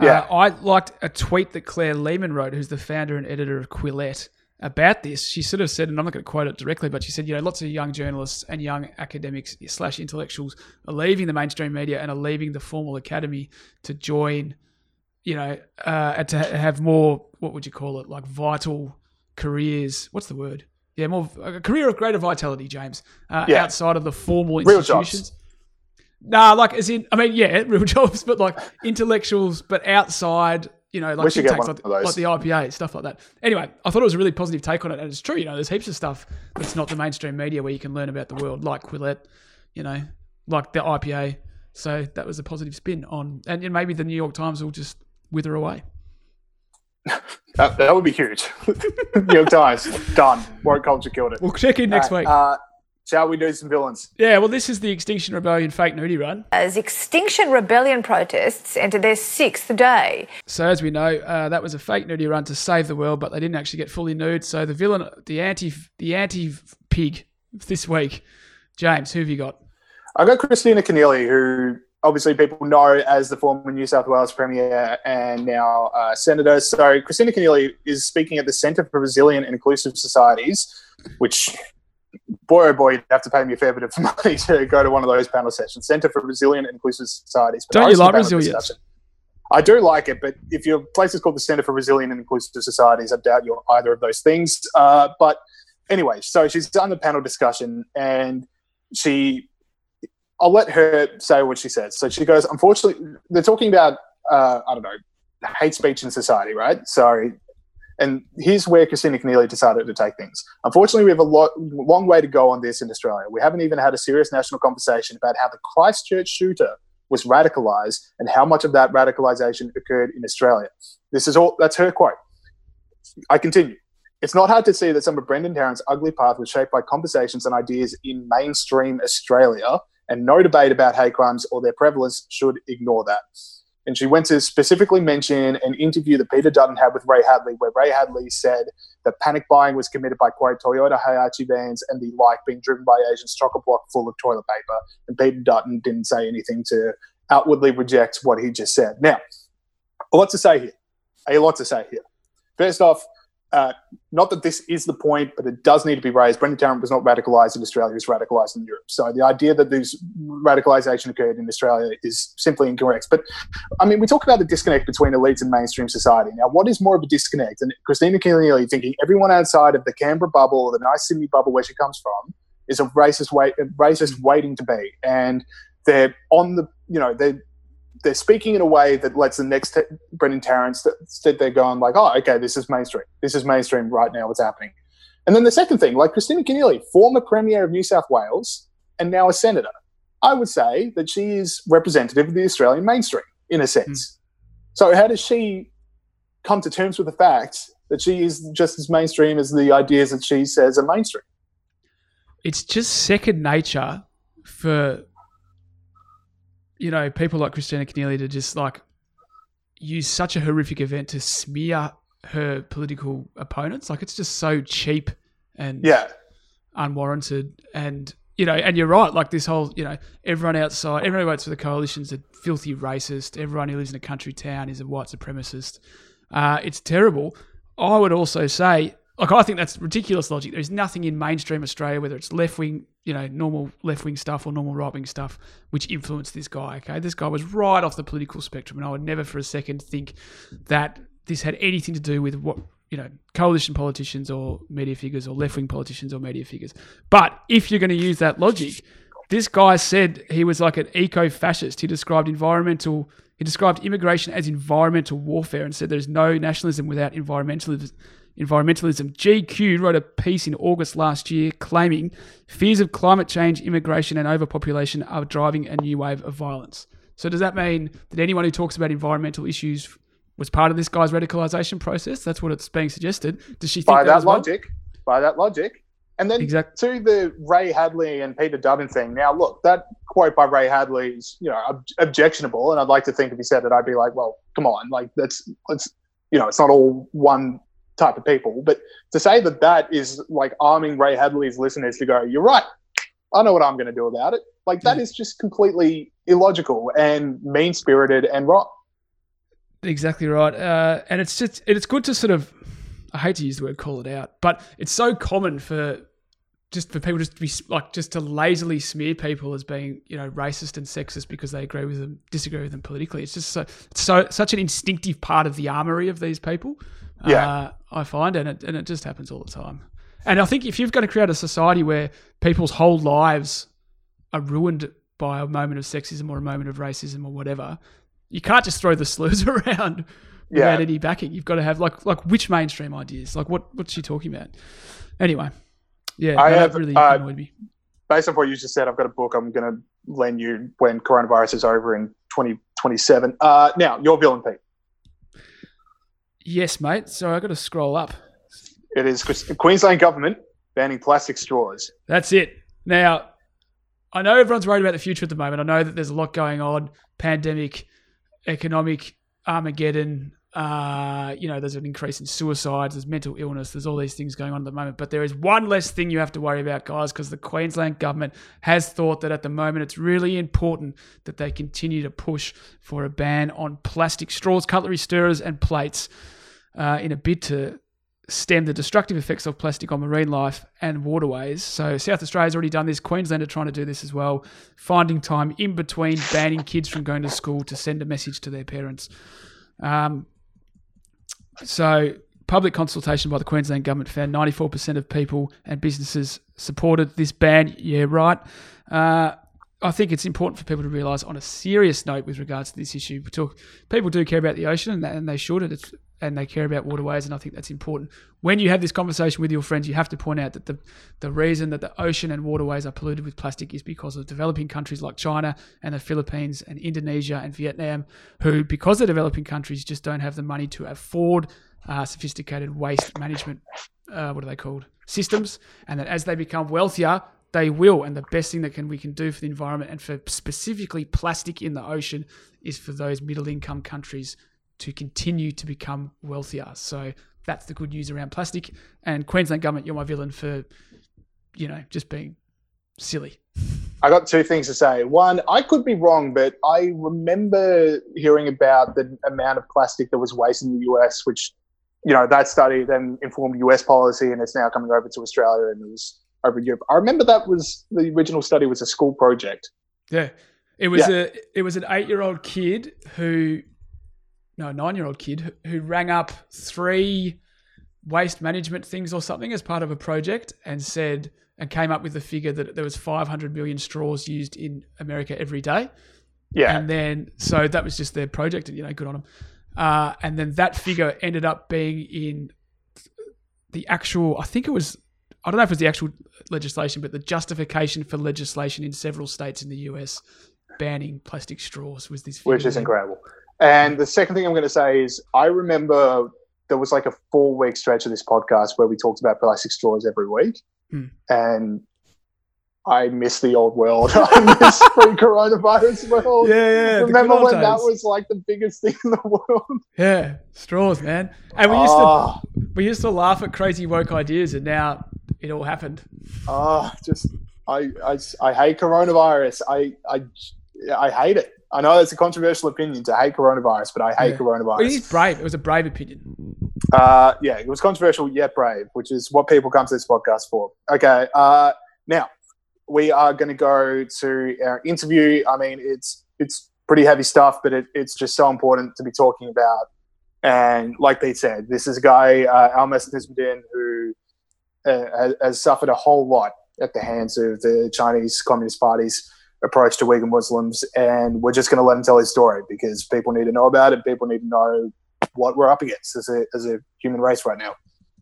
Yeah. Uh, I liked a tweet that Claire Lehmann wrote, who's the founder and editor of Quillette, about this. She sort of said, and I'm not going to quote it directly, but she said, you know, lots of young journalists and young academics slash intellectuals are leaving the mainstream media and are leaving the formal academy to join, you know, uh, and to have more, what would you call it, like vital careers. What's the word? Yeah, more a career of greater vitality, James, uh, yeah. outside of the formal institutions. Nah, like as in, I mean, yeah, real jobs, but like intellectuals, but outside, you know, like tanks, like, like, the IPA, stuff like that. Anyway, I thought it was a really positive take on it, and it's true. You know, there's heaps of stuff that's not the mainstream media where you can learn about the world, like Quillette, you know, like the IPA. So that was a positive spin on, and, and maybe the New York Times will just wither away. that, that would be huge. New York Times, done. Woke culture killed it. We'll check in next right, week. Uh, Shall we do some villains? Yeah, well, this is the Extinction Rebellion fake nudie run. As Extinction Rebellion protests enter their sixth day. So, as we know, uh, that was a fake nudie run to save the world, but they didn't actually get fully nude. So, the villain, the anti, the anti pig this week, James, who have you got? I got Kristina Keneally, who obviously people know as the former New South Wales Premier and now uh, Senator. So, Kristina Keneally is speaking at the Centre for Resilient and Inclusive Societies, which boy, oh boy, you'd have to pay me a fair bit of money to go to one of those panel sessions. Centre for Resilient and Inclusive Societies. But Don't you like resilience? I do like it, but if your place is called the Centre for Resilient and Inclusive Societies, I doubt you're either of those things. Uh, but anyway, so she's done the panel discussion and she, I'll let her say what she says. So she goes, unfortunately, they're talking about, uh, I don't know, hate speech in society, right? So, and here's where Kristina Keneally decided to take things. Unfortunately, we have a lot, long way to go on this in Australia. We haven't even had a serious national conversation about how the Christchurch shooter was radicalized and how much of that radicalization occurred in Australia. This is all, that's her quote. I continue. It's not hard to see that some of Brendan Tarrant's ugly path was shaped by conversations and ideas in mainstream Australia, and no debate about hate crimes or their prevalence should ignore that. And she went to specifically mention an interview that Peter Dutton had with Ray Hadley, where Ray Hadley said that panic buying was committed by, quote, Toyota HiAce vans and the like being driven by Asians, chock a block full of toilet paper. And Peter Dutton didn't say anything to outwardly reject what he just said. Now, a lot to say here. A lot to say here. First off, uh, not that this is the point, but it does need to be raised. Brendan Tarrant was not radicalised in Australia; he was radicalised in Europe. So the idea that this radicalisation occurred in Australia is simply incorrect. But I mean, we talk about the disconnect between elites and mainstream society. Now, what is more of a disconnect? And Kristina Keneally thinking everyone outside of the Canberra bubble or the nice Sydney bubble where she comes from is a racist, wait, racist waiting to be, and they're on the, you know, they're they're speaking in a way that lets the next t- Brendan Tarrant that they're going like, oh, okay, this is mainstream. This is mainstream right now. What's happening? And then the second thing, like Kristina Keneally, former Premier of New South Wales and now a senator, I would say that she is representative of the Australian mainstream in a hmm. sense. So how does she come to terms with the fact that she is just as mainstream as the ideas that she says are mainstream? it's just second nature for you know people like Kristina Keneally to just like use such a horrific event to smear her political opponents. Like it's just so cheap and Yeah. unwarranted. And you know, and you're right. Like this whole, you know, everyone outside, everyone who votes for the coalition's a filthy racist. Everyone who lives in a country town is a white supremacist. Uh, it's terrible. I would also say, like, I think that's ridiculous logic. There's nothing in mainstream Australia, whether it's left wing, you know, normal left wing stuff or normal right wing stuff, which influenced this guy. Okay, this guy was right off the political spectrum, and I would never for a second think that this had anything to do with what you know coalition politicians or media figures or left wing politicians or media figures. But if you're going to use that logic, this guy said he was like an eco fascist. He described environmental. He described immigration as environmental warfare and said there's no nationalism without environmentalism. Environmentalism. GQ wrote a piece in August last year claiming fears of climate change, immigration, and overpopulation are driving a new wave of violence. So does that mean that anyone who talks about environmental issues was part of this guy's radicalization process? That's what it's being suggested. Does she think by that, that as well? logic, by that logic. And then Exact- to the Ray Hadley and Peter Dutton thing. Now, look, that quote by Ray Hadley is, you know, ob- objectionable, and I'd like to think if he said it, I'd be like, well, come on, like that's, let's, you know, it's not all one type of people. But to say that that is like arming Ray Hadley's listeners to go, you're right, I know what I'm going to do about it. Like that is just completely illogical and mean spirited and wrong. Exactly right. Uh, and it's just it's good to sort of I hate to use the word call it out, but it's so common for just for people just to be like just to lazily smear people as being you know racist and sexist because they agree with them, disagree with them politically. It's just so it's so such an instinctive part of the armory of these people. Yeah. uh, I find, and it and it just happens all the time. And I think if you've got to create a society where people's whole lives are ruined by a moment of sexism or a moment of racism or whatever, you can't just throw the slurs around without any backing. You've got to have like like which mainstream ideas? Like what what's she talking about? Anyway, yeah, I have, really uh, annoyed me. based on what you just said, I've got a book I'm going to lend you when coronavirus is over in 2027. uh, now, your villain, Pete. Yes, mate. So I've got to scroll up. It is the Queensland government banning plastic straws. That's it. Now, I know everyone's worried about the future at the moment. I know that there's a lot going on pandemic, economic Armageddon. Uh, you know, there's an increase in suicides, there's mental illness, there's all these things going on at the moment. But there is one less thing you have to worry about, guys, because the Queensland government has thought that at the moment it's really important that they continue to push for a ban on plastic straws, cutlery stirrers, and plates uh, in a bid to stem the destructive effects of plastic on marine life and waterways. So South Australia's already done this. Queensland are trying to do this as well. Finding time in between banning kids from going to school to send a message to their parents. Um, so public consultation by the Queensland government found 94% of people and businesses supported this ban. Yeah, right. Uh, I think it's important for people to realise, on a serious note, with regards to this issue, talk, people do care about the ocean, and, and they should, and, it's, and they care about waterways, and I think that's important. When you have this conversation with your friends, you have to point out that the the reason that the ocean and waterways are polluted with plastic is because of developing countries like China and the Philippines and Indonesia and Vietnam, who, because they're developing countries, just don't have the money to afford uh, sophisticated waste management. Uh, what are they called? Systems, and that as they become wealthier, they will. And the best thing that can we can do for the environment and for specifically plastic in the ocean is for those middle income countries to continue to become wealthier. So that's the good news around plastic. And Queensland government, you're my villain for, you know, just being silly. I got two things to say. One, I could be wrong, but I remember hearing about the amount of plastic that was wasted in the US, which, you know, that study then informed US policy and it's now coming over to Australia and it was over Europe. I remember that was the original study was a school project. Yeah. It was Yeah. a it was an eight year old kid who no, nine year old kid who- rang up three waste management things or something as part of a project and said and came up with the figure that there was 500 million straws used in America every day. Yeah. And then, so that was just their project, and you know, good on them. Uh, and then that figure ended up being in the actual, I think it was, I don't know if it was the actual legislation, but the justification for legislation in several states in the US banning plastic straws was this figure. which is incredible. And the second thing I'm going to say is I remember there was like a four week stretch of this podcast where we talked about plastic straws every week. Hmm. And I miss the old world. I miss pre coronavirus world. Yeah, yeah. Remember when that was like the biggest thing in the world? Yeah, straws, man. And we used Oh, to we used to laugh at crazy woke ideas, and now it all happened. oh, just I, I, I hate coronavirus. I, I, I hate it. I know it's a controversial opinion to hate coronavirus, but I hate Yeah. coronavirus. Well, he's brave. It was a brave opinion. Uh, yeah, it was controversial yet brave, which is what people come to this podcast for. Okay, uh, now we are going to go to our interview. I mean, it's it's pretty heavy stuff, but it, it's just so important to be talking about. And like Pete said, this is a guy, uh, Almas Nizamidin, who uh, has, has suffered a whole lot at the hands of the Chinese Communist Party's approach to Uyghur Muslims, and we're just going to let him tell his story because people need to know about it. People need to know what we're up against as a, as a human race right now.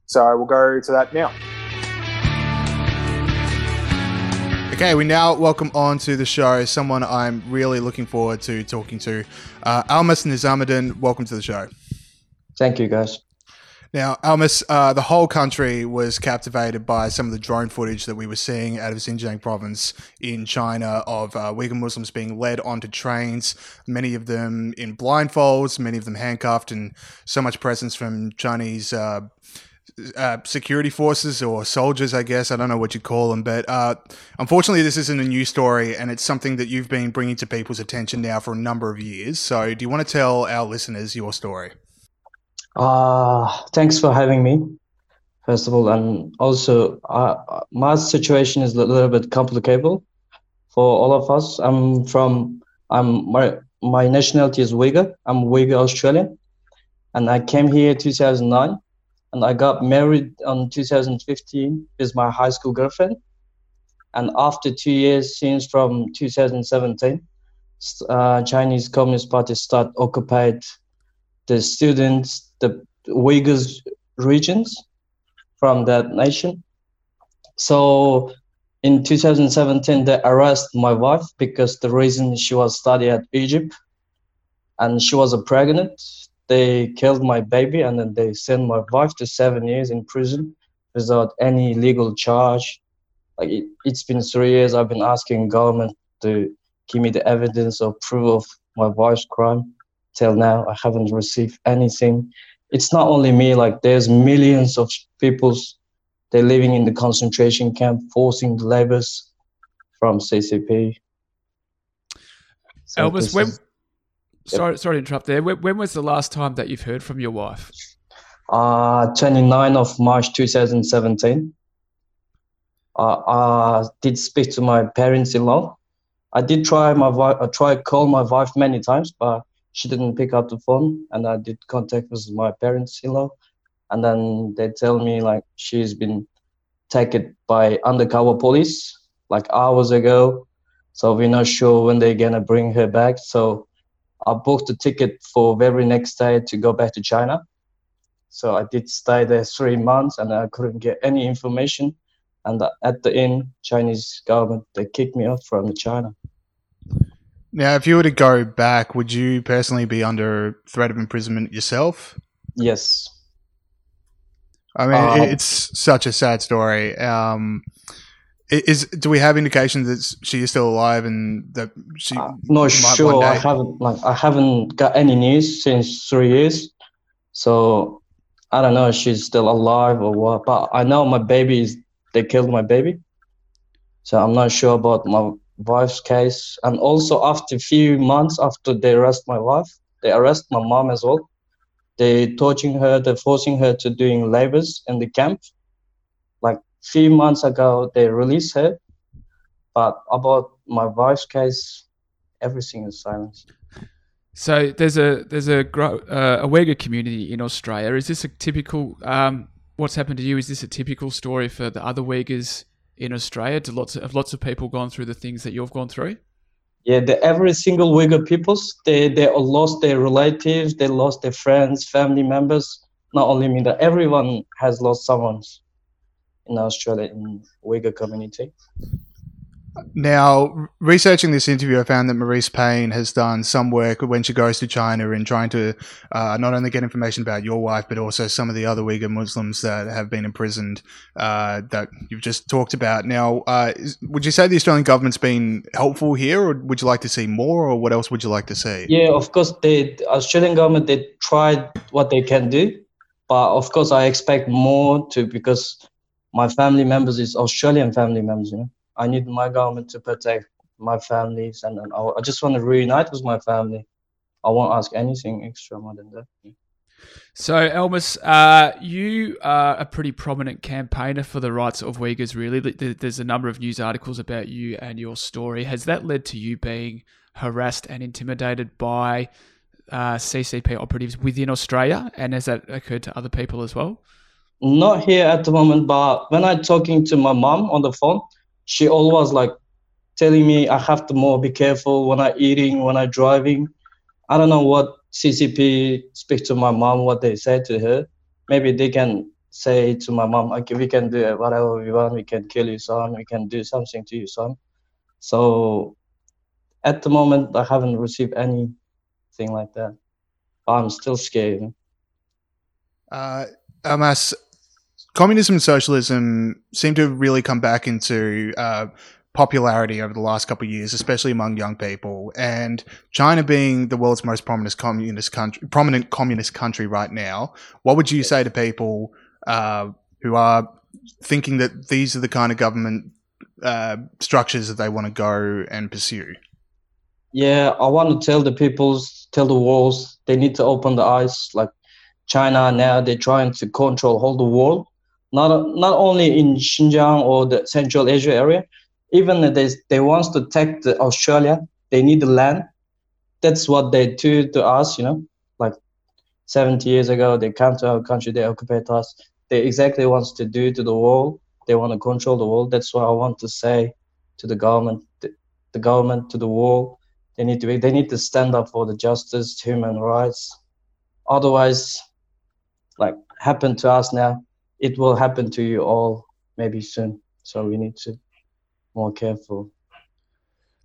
So we'll go to that now. Okay, we now welcome on to the show someone I'm really looking forward to talking to. Uh, Almas Nizamidin, welcome to the show. Thank you, guys. Now, Almas, uh, the whole country was captivated by some of the drone footage that we were seeing out of Xinjiang province in China of uh, Uyghur Muslims being led onto trains, many of them in blindfolds, many of them handcuffed, and so much presence from Chinese uh, uh, security forces or soldiers, I guess. I don't know what you'd call them. But uh, unfortunately, this isn't a new story, and it's something that you've been bringing to people's attention now for a number of years. So, do you want to tell our listeners your story? Uh, thanks for having me, first of all. And also, uh, my situation is a little bit complicated for all of us. I'm from, I'm my, my nationality is Uyghur. I'm Uyghur Australian. And I came here 2009 and I got married on 2015 with my high school girlfriend. And after two years, since from 2017, uh, Chinese Communist Party start occupied the students, the Uyghurs regions from that nation. So in 2017, they arrest my wife because the reason she was studying at Egypt and she was pregnant. They killed my baby and then they sent my wife to seven years in prison without any legal charge. Like it, it's been three years. I've been asking government to give me the evidence or proof of my wife's crime till now i haven't received anything it's not only me like there's millions of people's they're living in the concentration camp forcing the labors from ccp So Elvis, when is- sorry, sorry to interrupt there. When, when was the last time that you've heard from your wife? Uh, 29 of March 2017. Uh, I did speak to my parents-in-law. I did try my wife, I tried call my wife many times, but she didn't pick up the phone. And I did contact with my parents-in-law, and then they tell me like she's been taken by undercover police like hours ago. So we're not sure when they're gonna bring her back. So I booked a ticket for very next day to go back to China. So I did stay there three months and I couldn't get any information. And at the end, Chinese government they kicked me out from China. Now, if you were to go back, would you personally be under threat of imprisonment yourself? Yes. I mean, um, it's such a sad story. Um, is do we have indications that she is still alive and that she? Uh, no, sure. I haven't like I haven't got any news since three years, so I don't know if she's still alive or what. But I know my baby is. They killed my baby, so I'm not sure about my wife's case. And also, after a few months after they arrest my wife, they arrest my mom as well. They torturing her. They're forcing her to doing labors in the camp Like few months ago they released her, but about my wife's case, everything is silence. So there's a there's a uh, a Uyghur community in Australia. Is this a typical um, what's happened to you? Is this a typical story for the other Uyghurs in Australia? Do lots of have lots of people gone through the things that you've gone through? Yeah, the, every single Uyghur peoples they they lost their relatives, they lost their friends, family members. Not only me, that everyone has lost someone in Australia in Uyghur community. Now, researching this interview, I found that Marise Payne has done some work when she goes to China in trying to uh, not only get information about your wife, but also some of the other Uyghur Muslims that have been imprisoned uh, that you've just talked about. Now, uh, would you say the Australian government's been helpful here, or would you like to see more, or what else would you like to see? Yeah, of course, the Australian government they tried what they can do, but of course, I expect more to because my family members is Australian family members. You know, I need my government to protect my families, and, and I, just want to reunite with my family. I won't ask anything extra more than that. So, Almas, uh, you are a pretty prominent campaigner for the rights of Uyghurs, really. There's a number of news articles about you and your story. Has that led to you being harassed and intimidated by uh, CCP operatives within Australia? And has that occurred to other people as well? Not here at the moment, but when I'm talking to my mom on the phone, she always like telling me I have to more be careful when I eating, when I driving. I don't know what CCP speak to my mom, what they say to her. Maybe they can say to my mom, okay, we can do whatever we want. We can kill you, son. We can do something to you, son. So at the moment, I haven't received anything like that. I'm still scared. Uh, Almas, communism and socialism seem to have really come back into uh, popularity over the last couple of years, especially among young people. And China being the world's most prominent communist country, prominent communist country right now, what would you say to people uh, who are thinking that these are the kind of government uh, structures that they want to go and pursue? Yeah, I want to tell the peoples, tell the worlds, they need to open the eyes. Like China now, they're trying to control whole the world not not only in Xinjiang or the Central Asia area, even they they want to take the Australia, they need the land. That's what they do to us, you know. Like 70 years ago, they come to our country, they occupied us. They exactly wants to do to the world. They want to control the world. That's why I want to say to the government, the, the government, to the world, they need to be, they need to stand up for the justice, human rights. Otherwise, like happened to us now, it will happen to you all maybe soon. So we need to be more careful.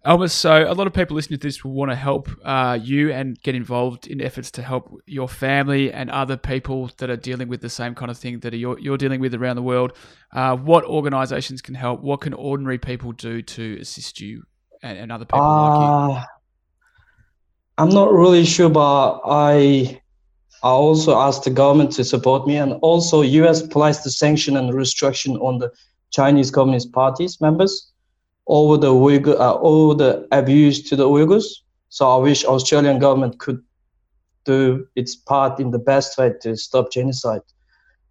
Almas, so a lot of people listening to this will want to help uh, you and get involved in efforts to help your family and other people that are dealing with the same kind of thing that you're, you're dealing with around the world. Uh, what organisations can help? What can ordinary people do to assist you and, and other people uh, like you? Uh, I'm not really sure, but I I also asked the government to support me, and also U.S. placed the sanction and restriction on the Chinese Communist Party's members over the Uyghur, uh, over the abuse to the Uyghurs. So I wish Australian government could do its part in the best way to stop genocide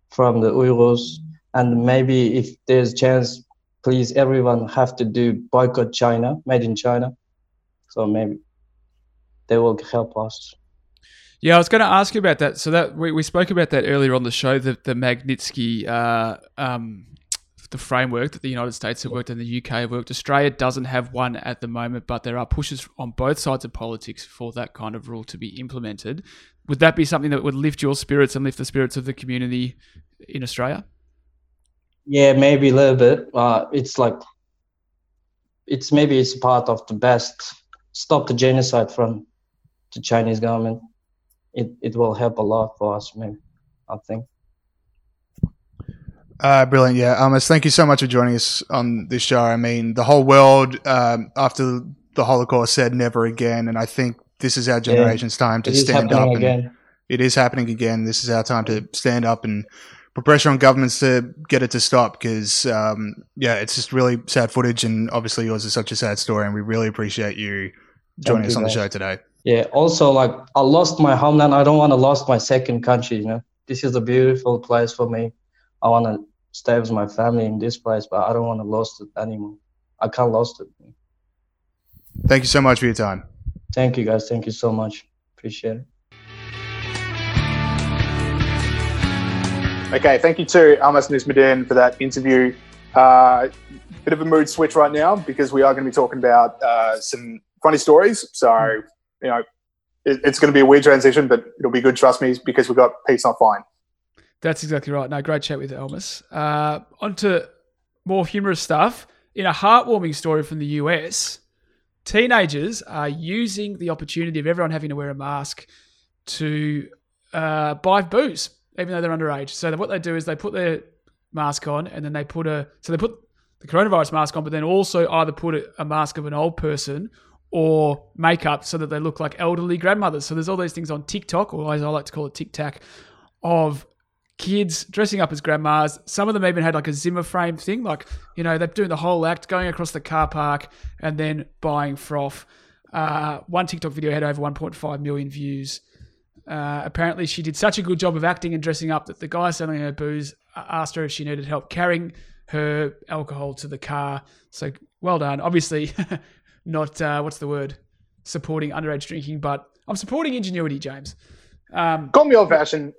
from the Uyghurs. And maybe if there's chance, please everyone have to do boycott China, made in China. So maybe they will help us. Yeah, I was going to ask you about that. So that we, we spoke about that earlier on the show, the the Magnitsky, uh, um, the framework that the United States have worked and the UK have worked. Australia doesn't have one at the moment, but there are pushes on both sides of politics for that kind of rule to be implemented. Would that be something that would lift your spirits and lift the spirits of the community in Australia? Yeah, maybe a little bit. Uh, it's like it's maybe it's part of the best stop the genocide from the Chinese government. It it will help a lot for us, maybe. I think. Uh, brilliant, yeah. Amos, thank you so much for joining us on this show. I mean, the whole world um, after the Holocaust said never again, and I think this is our generation's yeah. time to it stand up. Again. It is happening again. This is our time to stand up and put pressure on governments to get it to stop because, um, yeah, it's just really sad footage, and obviously yours is such a sad story, and we really appreciate you joining us you, on the show today. Yeah. Also, like I lost my homeland. I don't want to lose my second country. You know, this is a beautiful place for me. I want to stay with my family in this place, but I don't want to lose it anymore. I can't lose it. Thank you so much for your time. Thank you, guys. Thank you so much. Appreciate it. Okay, thank you to Almas Nizamidin for that interview. Uh, bit of a mood switch right now because we are going to be talking about uh, some funny stories. So, you know, it, it's going to be a weird transition, but it'll be good, trust me, because we've got Pete's Not Fine. That's exactly right. No, great chat with Almas. Uh, on to more humorous stuff. In a heartwarming story from the US, teenagers are using the opportunity of everyone having to wear a mask to uh, buy booze, even though they're underage. So what they do is they put their mask on and then they put a so they put the coronavirus mask on, but then also either put a, a mask of an old person or makeup so that they look like elderly grandmothers. So there's all these things on TikTok, or as I like to call it, TikTok, of kids dressing up as grandmas. Some of them even had like a Zimmer frame thing, like, you know, they're doing the whole act, going across the car park and then buying froth. Uh, one TikTok video had over 1.5 million views. Uh, apparently, she did such a good job of acting and dressing up that the guy selling her booze asked her if she needed help carrying her alcohol to the car. So well done. Obviously, not uh, what's the word? Supporting underage drinking, but I'm supporting ingenuity, James. Um, Call me old fashioned.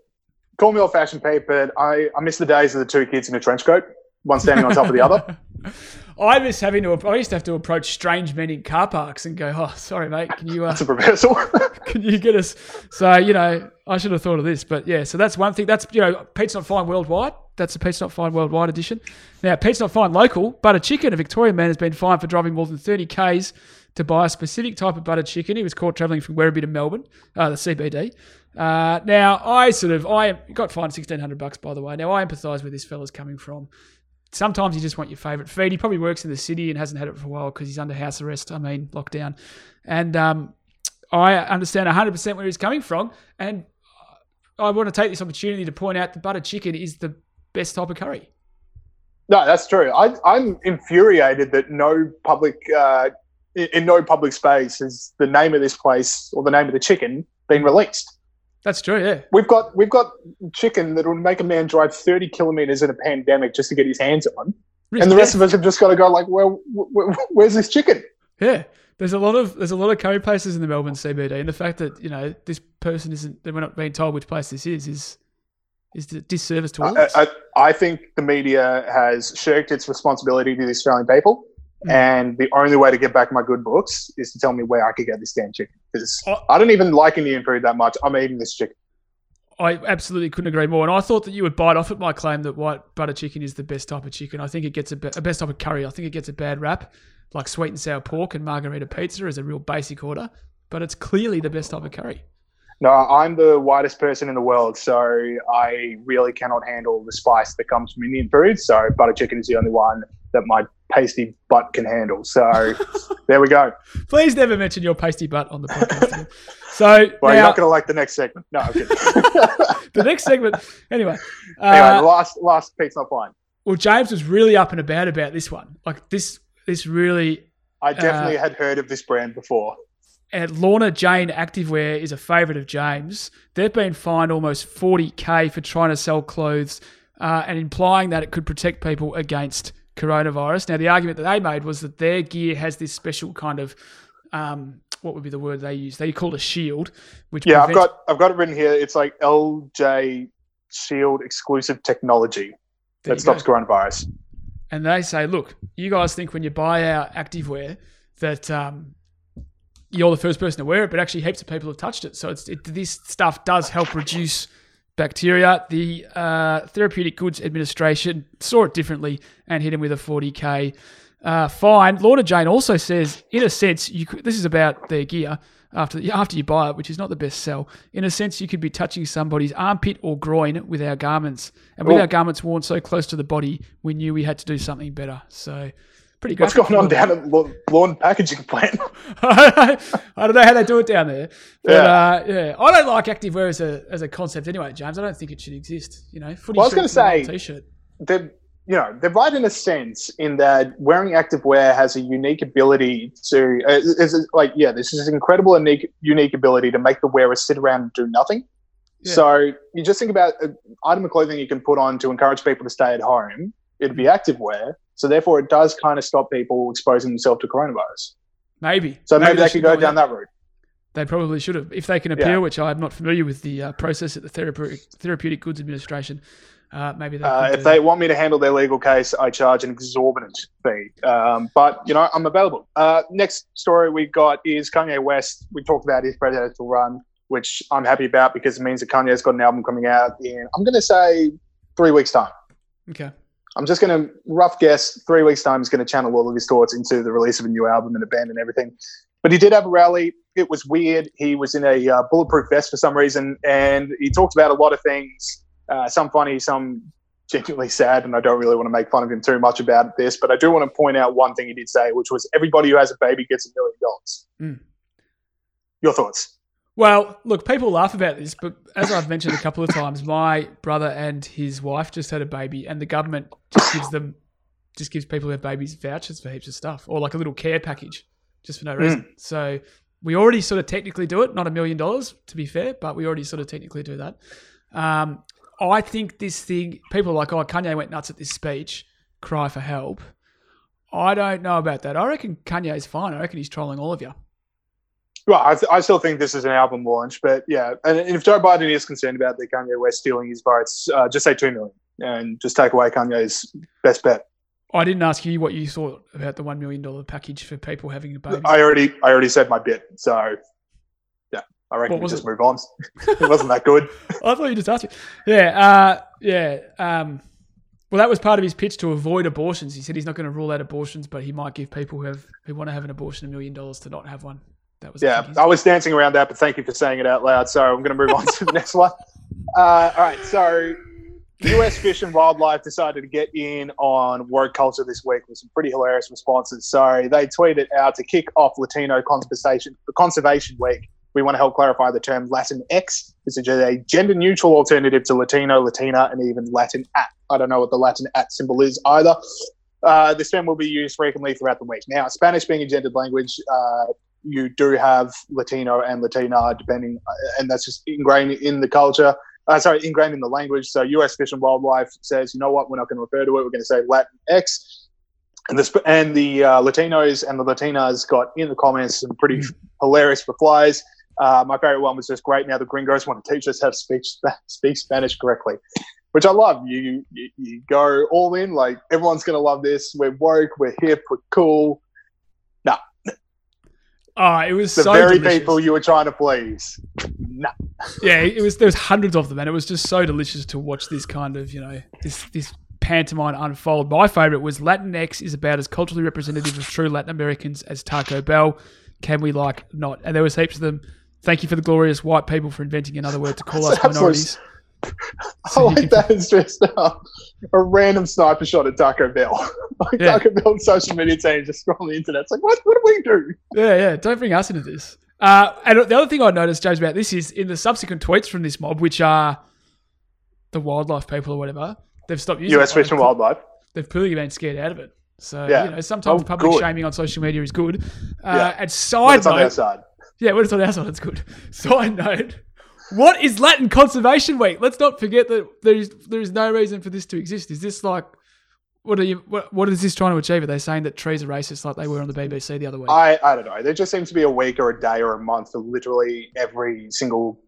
Call me old fashioned, Pete, but I, I miss the days of the two kids in a trench coat, one standing on top of the other. I miss having to. I used to have to approach strange men in car parks and go, "Oh, sorry, mate, can you? Uh, That's a reversal. can you get us?" So you know, I should have thought of this, but yeah. So that's one thing. That's you know, Pete's not fine worldwide. That's a Pete's not fine worldwide edition. Now, Pete's not fine local. Butter chicken. A Victorian man has been fined for driving more than thirty k's to buy a specific type of butter chicken. He was caught travelling from Werribee to Melbourne, uh, the CBD. Uh, now, I sort of I got fined sixteen hundred bucks by the way. Now, I empathise where this fella's coming from sometimes you just want your favourite feed. He probably works in the city and hasn't had it for a while because he's under house arrest. I mean, lockdown. And um, I understand 100% where he's coming from. And I want to take this opportunity to point out that butter chicken is the best type of curry. No, that's true. I, I'm infuriated that no public, uh, in, no public space, is the name of this place or the name of the chicken being released. That's true. Yeah, We've got we've got chicken that will make a man drive 30 kilometers in a pandemic just to get his hands on, and the rest of us have just got to go like, well, wh- wh- where's this chicken? Yeah, there's a lot of there's a lot of curry places in the Melbourne CBD, and the fact that you know this person isn't that we're not being told which place this is is is a disservice to all I. I, I think the media has shirked its responsibility to the Australian people, Mm. and the only way to get back my good books is to tell me where I could get this damn chicken. Because Oh. I don't even like Indian food that much. I'm eating this chicken. I absolutely couldn't agree more. And I thought that you would bite off at my claim that white butter chicken is the best type of chicken. I think it gets a, be- a best type of curry. I think it gets a bad rap, like sweet and sour pork and margarita pizza is a real basic order, but it's clearly the best type of curry. No, I'm the whitest person in the world, so I really cannot handle the spice that comes from Indian food. So butter chicken is the only one that my pasty butt can handle. So there we go. Please never mention your pasty butt on the podcast. so Well, you're not going to like the next segment. No, the next segment. Anyway, anyway, uh, the last last Pete's not fine. well, James was really up and about about this one. Like this, this really I definitely uh, had heard of this brand before. And Lorna Jane Activewear is a favourite of James. They've been fined almost 40k for trying to sell clothes uh, and implying that it could protect people against coronavirus. Now, the argument that they made was that their gear has this special kind of um, what would be the word they use? They call it a shield, which Yeah, I've got I've got it written here. It's like LJ Shield exclusive technology There that you go. stops coronavirus. and they say, look, you guys think when you buy our activewear that um, you're the first person to wear it, but actually heaps of people have touched it. So it's, it, this stuff does help reduce bacteria. The uh, Therapeutic Goods Administration saw it differently and hit him with a 40k uh, fine. Lorna Jane also says, in a sense, you could, this is about their gear. After, after you buy it, which is not the best sell, in a sense, you could be touching somebody's armpit or groin with our garments. And with Oh. our garments worn so close to the body, we knew we had to do something better. So, pretty good. What's going on down at Lawn- Lawn Packaging Plant? I don't know how they do it down there, but Yeah. uh, yeah, I don't like activewear as a as a concept anyway, James. I don't think it should exist. You know, footy Well, I was gonna say- t-shirt. they're you know they're right in a sense in that wearing active wear has a unique ability to uh, is like yeah this is an incredible unique unique ability to make the wearer sit around and do nothing Yeah. so you just think about an item of clothing you can put on to encourage people to stay at home it'd be active wear so therefore it does kind of stop people exposing themselves to coronavirus Maybe. so maybe, they should could go down that. that route They probably should have, if they can appeal, which I'm not familiar with the uh, process at the Therapeutic Therapeutic Goods Administration. Uh, maybe they. Uh, if they that. want me to handle their legal case, I charge an exorbitant fee. Um, but you know, I'm available. Uh, next story we got is Kanye West. We talked about his presidential run, which I'm happy about because it means that Kanye's got an album coming out in I'm going to say three weeks time. okay. I'm just going to rough guess three weeks time is going to channel all of his thoughts into the release of a new album and a band and everything. But he did have a rally. It was weird. He was in a uh, bulletproof vest for some reason, and he talked about a lot of things. Uh, some funny, some genuinely sad, and I don't really want to make fun of him too much about this. But I do want to point out one thing he did say, which was everybody who has a baby gets a million dollars. Mm. Your thoughts? Well, look, people laugh about this, but as I've mentioned a couple of times, my brother and his wife just had a baby, and the government just gives them, just gives people who have babies vouchers for heaps of stuff, or like a little care package, just for no reason. So we already sort of technically do it, not a million dollars to be fair, but we already sort of technically do that. Um, I think this thing, people are like, oh, Kanye went nuts at this speech, cry for help. I don't know about that. I reckon Kanye's fine. I reckon he's trolling all of you. Well, I, th- I still think this is an album launch, but yeah. And if Joe Biden is concerned about the Kanye West stealing his votes, uh, just say two million and just take away Kanye's best bet. I didn't ask you what you thought about the one million dollar package for people having a baby. I already, I already said my bit, so yeah, I reckon we just it? move on. it wasn't that good. I thought you just asked me. Yeah, uh, yeah. Um, well, that was part of his pitch to avoid abortions. He said he's not going to rule out abortions, but he might give people who have who want to have an abortion a million dollars to not have one. That was Yeah, I was dancing around that, but thank you for saying it out loud. So I'm going to move on to the next one. Uh, all right, so U.S. Fish and Wildlife decided to get in on woke culture this week with some pretty hilarious responses. So they tweeted out to kick off Latino Conservation Conservation Week. We want to help clarify the term Latin X. This is a gender-neutral alternative to Latino, Latina, and even Latin at. I don't know what the Latin at symbol is either. Uh, this term will be used frequently throughout the week. Now, Spanish being a gendered language, uh, you do have Latino and Latina, depending, uh, and that's just ingrained in the culture. Uh, sorry, ingrained in the language. So, U.S. Fish and Wildlife says, you know what, we're not going to refer to it. We're going to say Latinx. And the and the uh, Latinos and the Latinas got in the comments some pretty hilarious replies. Uh, my favorite one was just great. Now the gringos want to teach us how to speak speak Spanish correctly, which I love. You you, you go all in. Like everyone's going to love this. We're woke. We're hip. We're cool. Oh, it was the so very delicious. people you were trying to please. Nah. yeah, it was. There was hundreds of them, and it was just so delicious to watch this kind of you know this this pantomime unfold. My favorite was Latinx is about as culturally representative of true Latin Americans as Taco Bell. Can we like not? And there was heaps of them. Thank you for the glorious white people for inventing another word to call us minorities. I So you like that as just uh, a random sniper shot at Taco Bell. like Yeah. Taco Bell social media team just scrolling the internet. It's like, what, what do we do? Yeah, yeah. Don't bring us into this. Uh, and the other thing I noticed, James, about this is in the subsequent tweets from this mob, which are the wildlife people or whatever, they've stopped using US. Fish and Wildlife. They've clearly been scared out of it. So Yeah. you know, sometimes Oh, public good. shaming on social media is good. Uh, Yeah. And side it's on our note, side. Yeah, when it's on our side, it's good. Side note: What is Latin Conservation Week? Let's not forget that there is there is no reason for this to exist. Is this like what are you? What, what is this trying to achieve? Are they saying that trees are racist, like they were on the BBC the other week? I, I don't know. There just seems to be a week or a day or a month for literally every single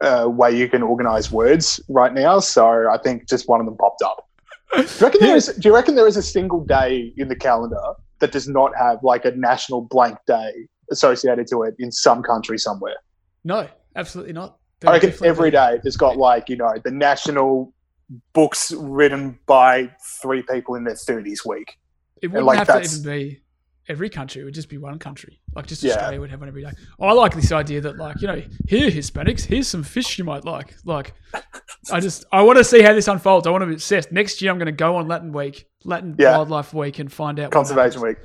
uh, way you can organise words right now. So I think just one of them popped up. Do you reckon there is? Do you reckon there is a single day in the calendar that does not have like a national blank day associated to it in some country somewhere? no, absolutely not. I reckon every day it's got like you know the national books written by three people in their thirties week. It wouldn't like have to even be every country. It would just be one country. Like just Yeah. Australia would have one every day. I like this idea that like you know here Hispanics, here's some fish you might like. Like I just I want to see how this unfolds. I want to be obsessed. Next year I'm going to go on Latin Week, Latin Yeah. Wildlife Week, and find out Conservation week.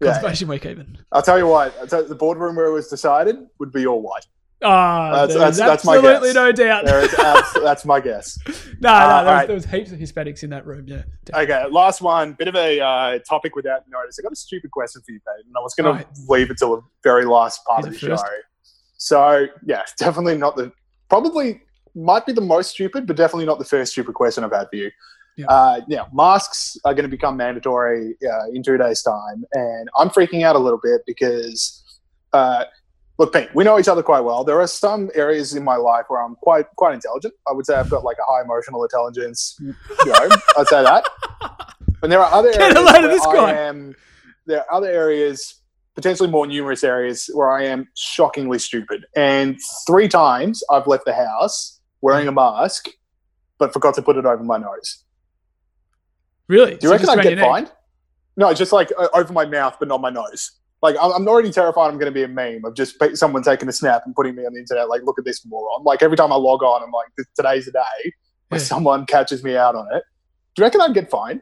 Yeah. Conservation Week even. I'll tell you what. Tell you, the boardroom where it was decided would be all white. Ah, That's- that's- that's my absolutely no doubt. That's, my guess. no, no, Uh, there, was, alright. there was heaps of Hispanics in that room. Yeah, definitely. Okay, last one. Bit of a uh, topic without notice. I got a stupid question for you, Pete, and I was going Alright. to leave it till the very last part He's of the show. first. So yeah, definitely not the probably might be the most stupid, but definitely not the first stupid question I've had for you. Yeah. Uh, yeah, masks are going to become mandatory uh, in two days' time, and I'm freaking out a little bit because, uh, look, Pete, we know each other quite well. There are some areas in my life where I'm quite quite intelligent. I would say I've got like a high emotional intelligence. You know, I'd say that. And there are other areas where this I guy. am. There are other areas, potentially more numerous areas, where I am shockingly stupid. And three times I've left the house wearing a mask, but forgot to put it over my nose. Really? Do you reckon I'd get fined? No, just like uh, over my mouth, but not my nose. Like I'm, I'm already terrified. I'm going to be a meme of just someone taking a snap and putting me on the internet. Like, look at this moron. Like every time I log on, I'm like, today's the day where Yeah. someone catches me out on it. Do you reckon I'd get fined?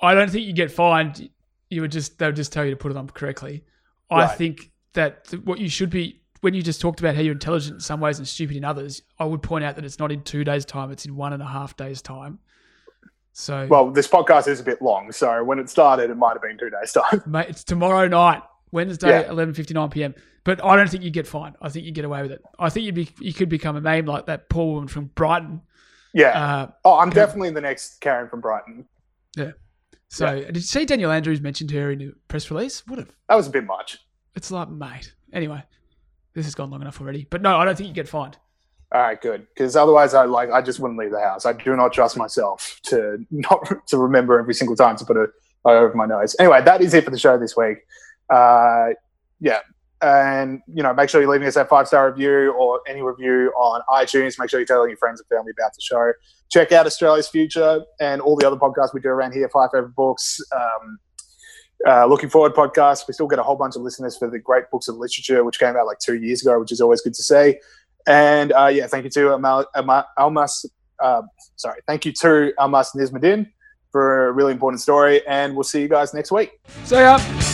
I don't think you get fined. You would just they would just tell you to put it on correctly. I think that what you should be when you just talked about how you're intelligent in some ways and stupid in others. I would point out that it's not in two days' time; it's in one and a half days' time. So, Well, this podcast is a bit long, so when it started, it might have been two days time. mate, it's tomorrow night, Wednesday, Yeah. eleven fifty nine p.m. But I don't think you get fined. I think you get away with it. I think you'd be you could become a meme like that poor woman from Brighton. Yeah. Uh, oh, I'm definitely the next Karen from Brighton. Yeah. So, did you see Daniel Andrews mentioned her in a press release? What a That was a bit much. It's like, mate. Anyway, this has gone long enough already. But no, I don't think you get fined. All right, good. Because otherwise, I like I just wouldn't leave the house. I do not trust myself to not to remember every single time to put it over my nose. Anyway, that is it for the show this week. Uh, yeah, and you know, make sure you're leaving us that five star review or any review on iTunes. Make sure you're telling your friends and family about the show. Check out Australia's Future and all the other podcasts we do around here. Five favorite books. Um, uh, looking forward podcast. We still get a whole bunch of listeners for the great books of literature, which came out like two years ago, which is always good to see. And uh, yeah, thank you to Amal, Amal, Almas. Uh, sorry, thank you to Almas Nizamidin for a really important story. And we'll see you guys next week. See yeah.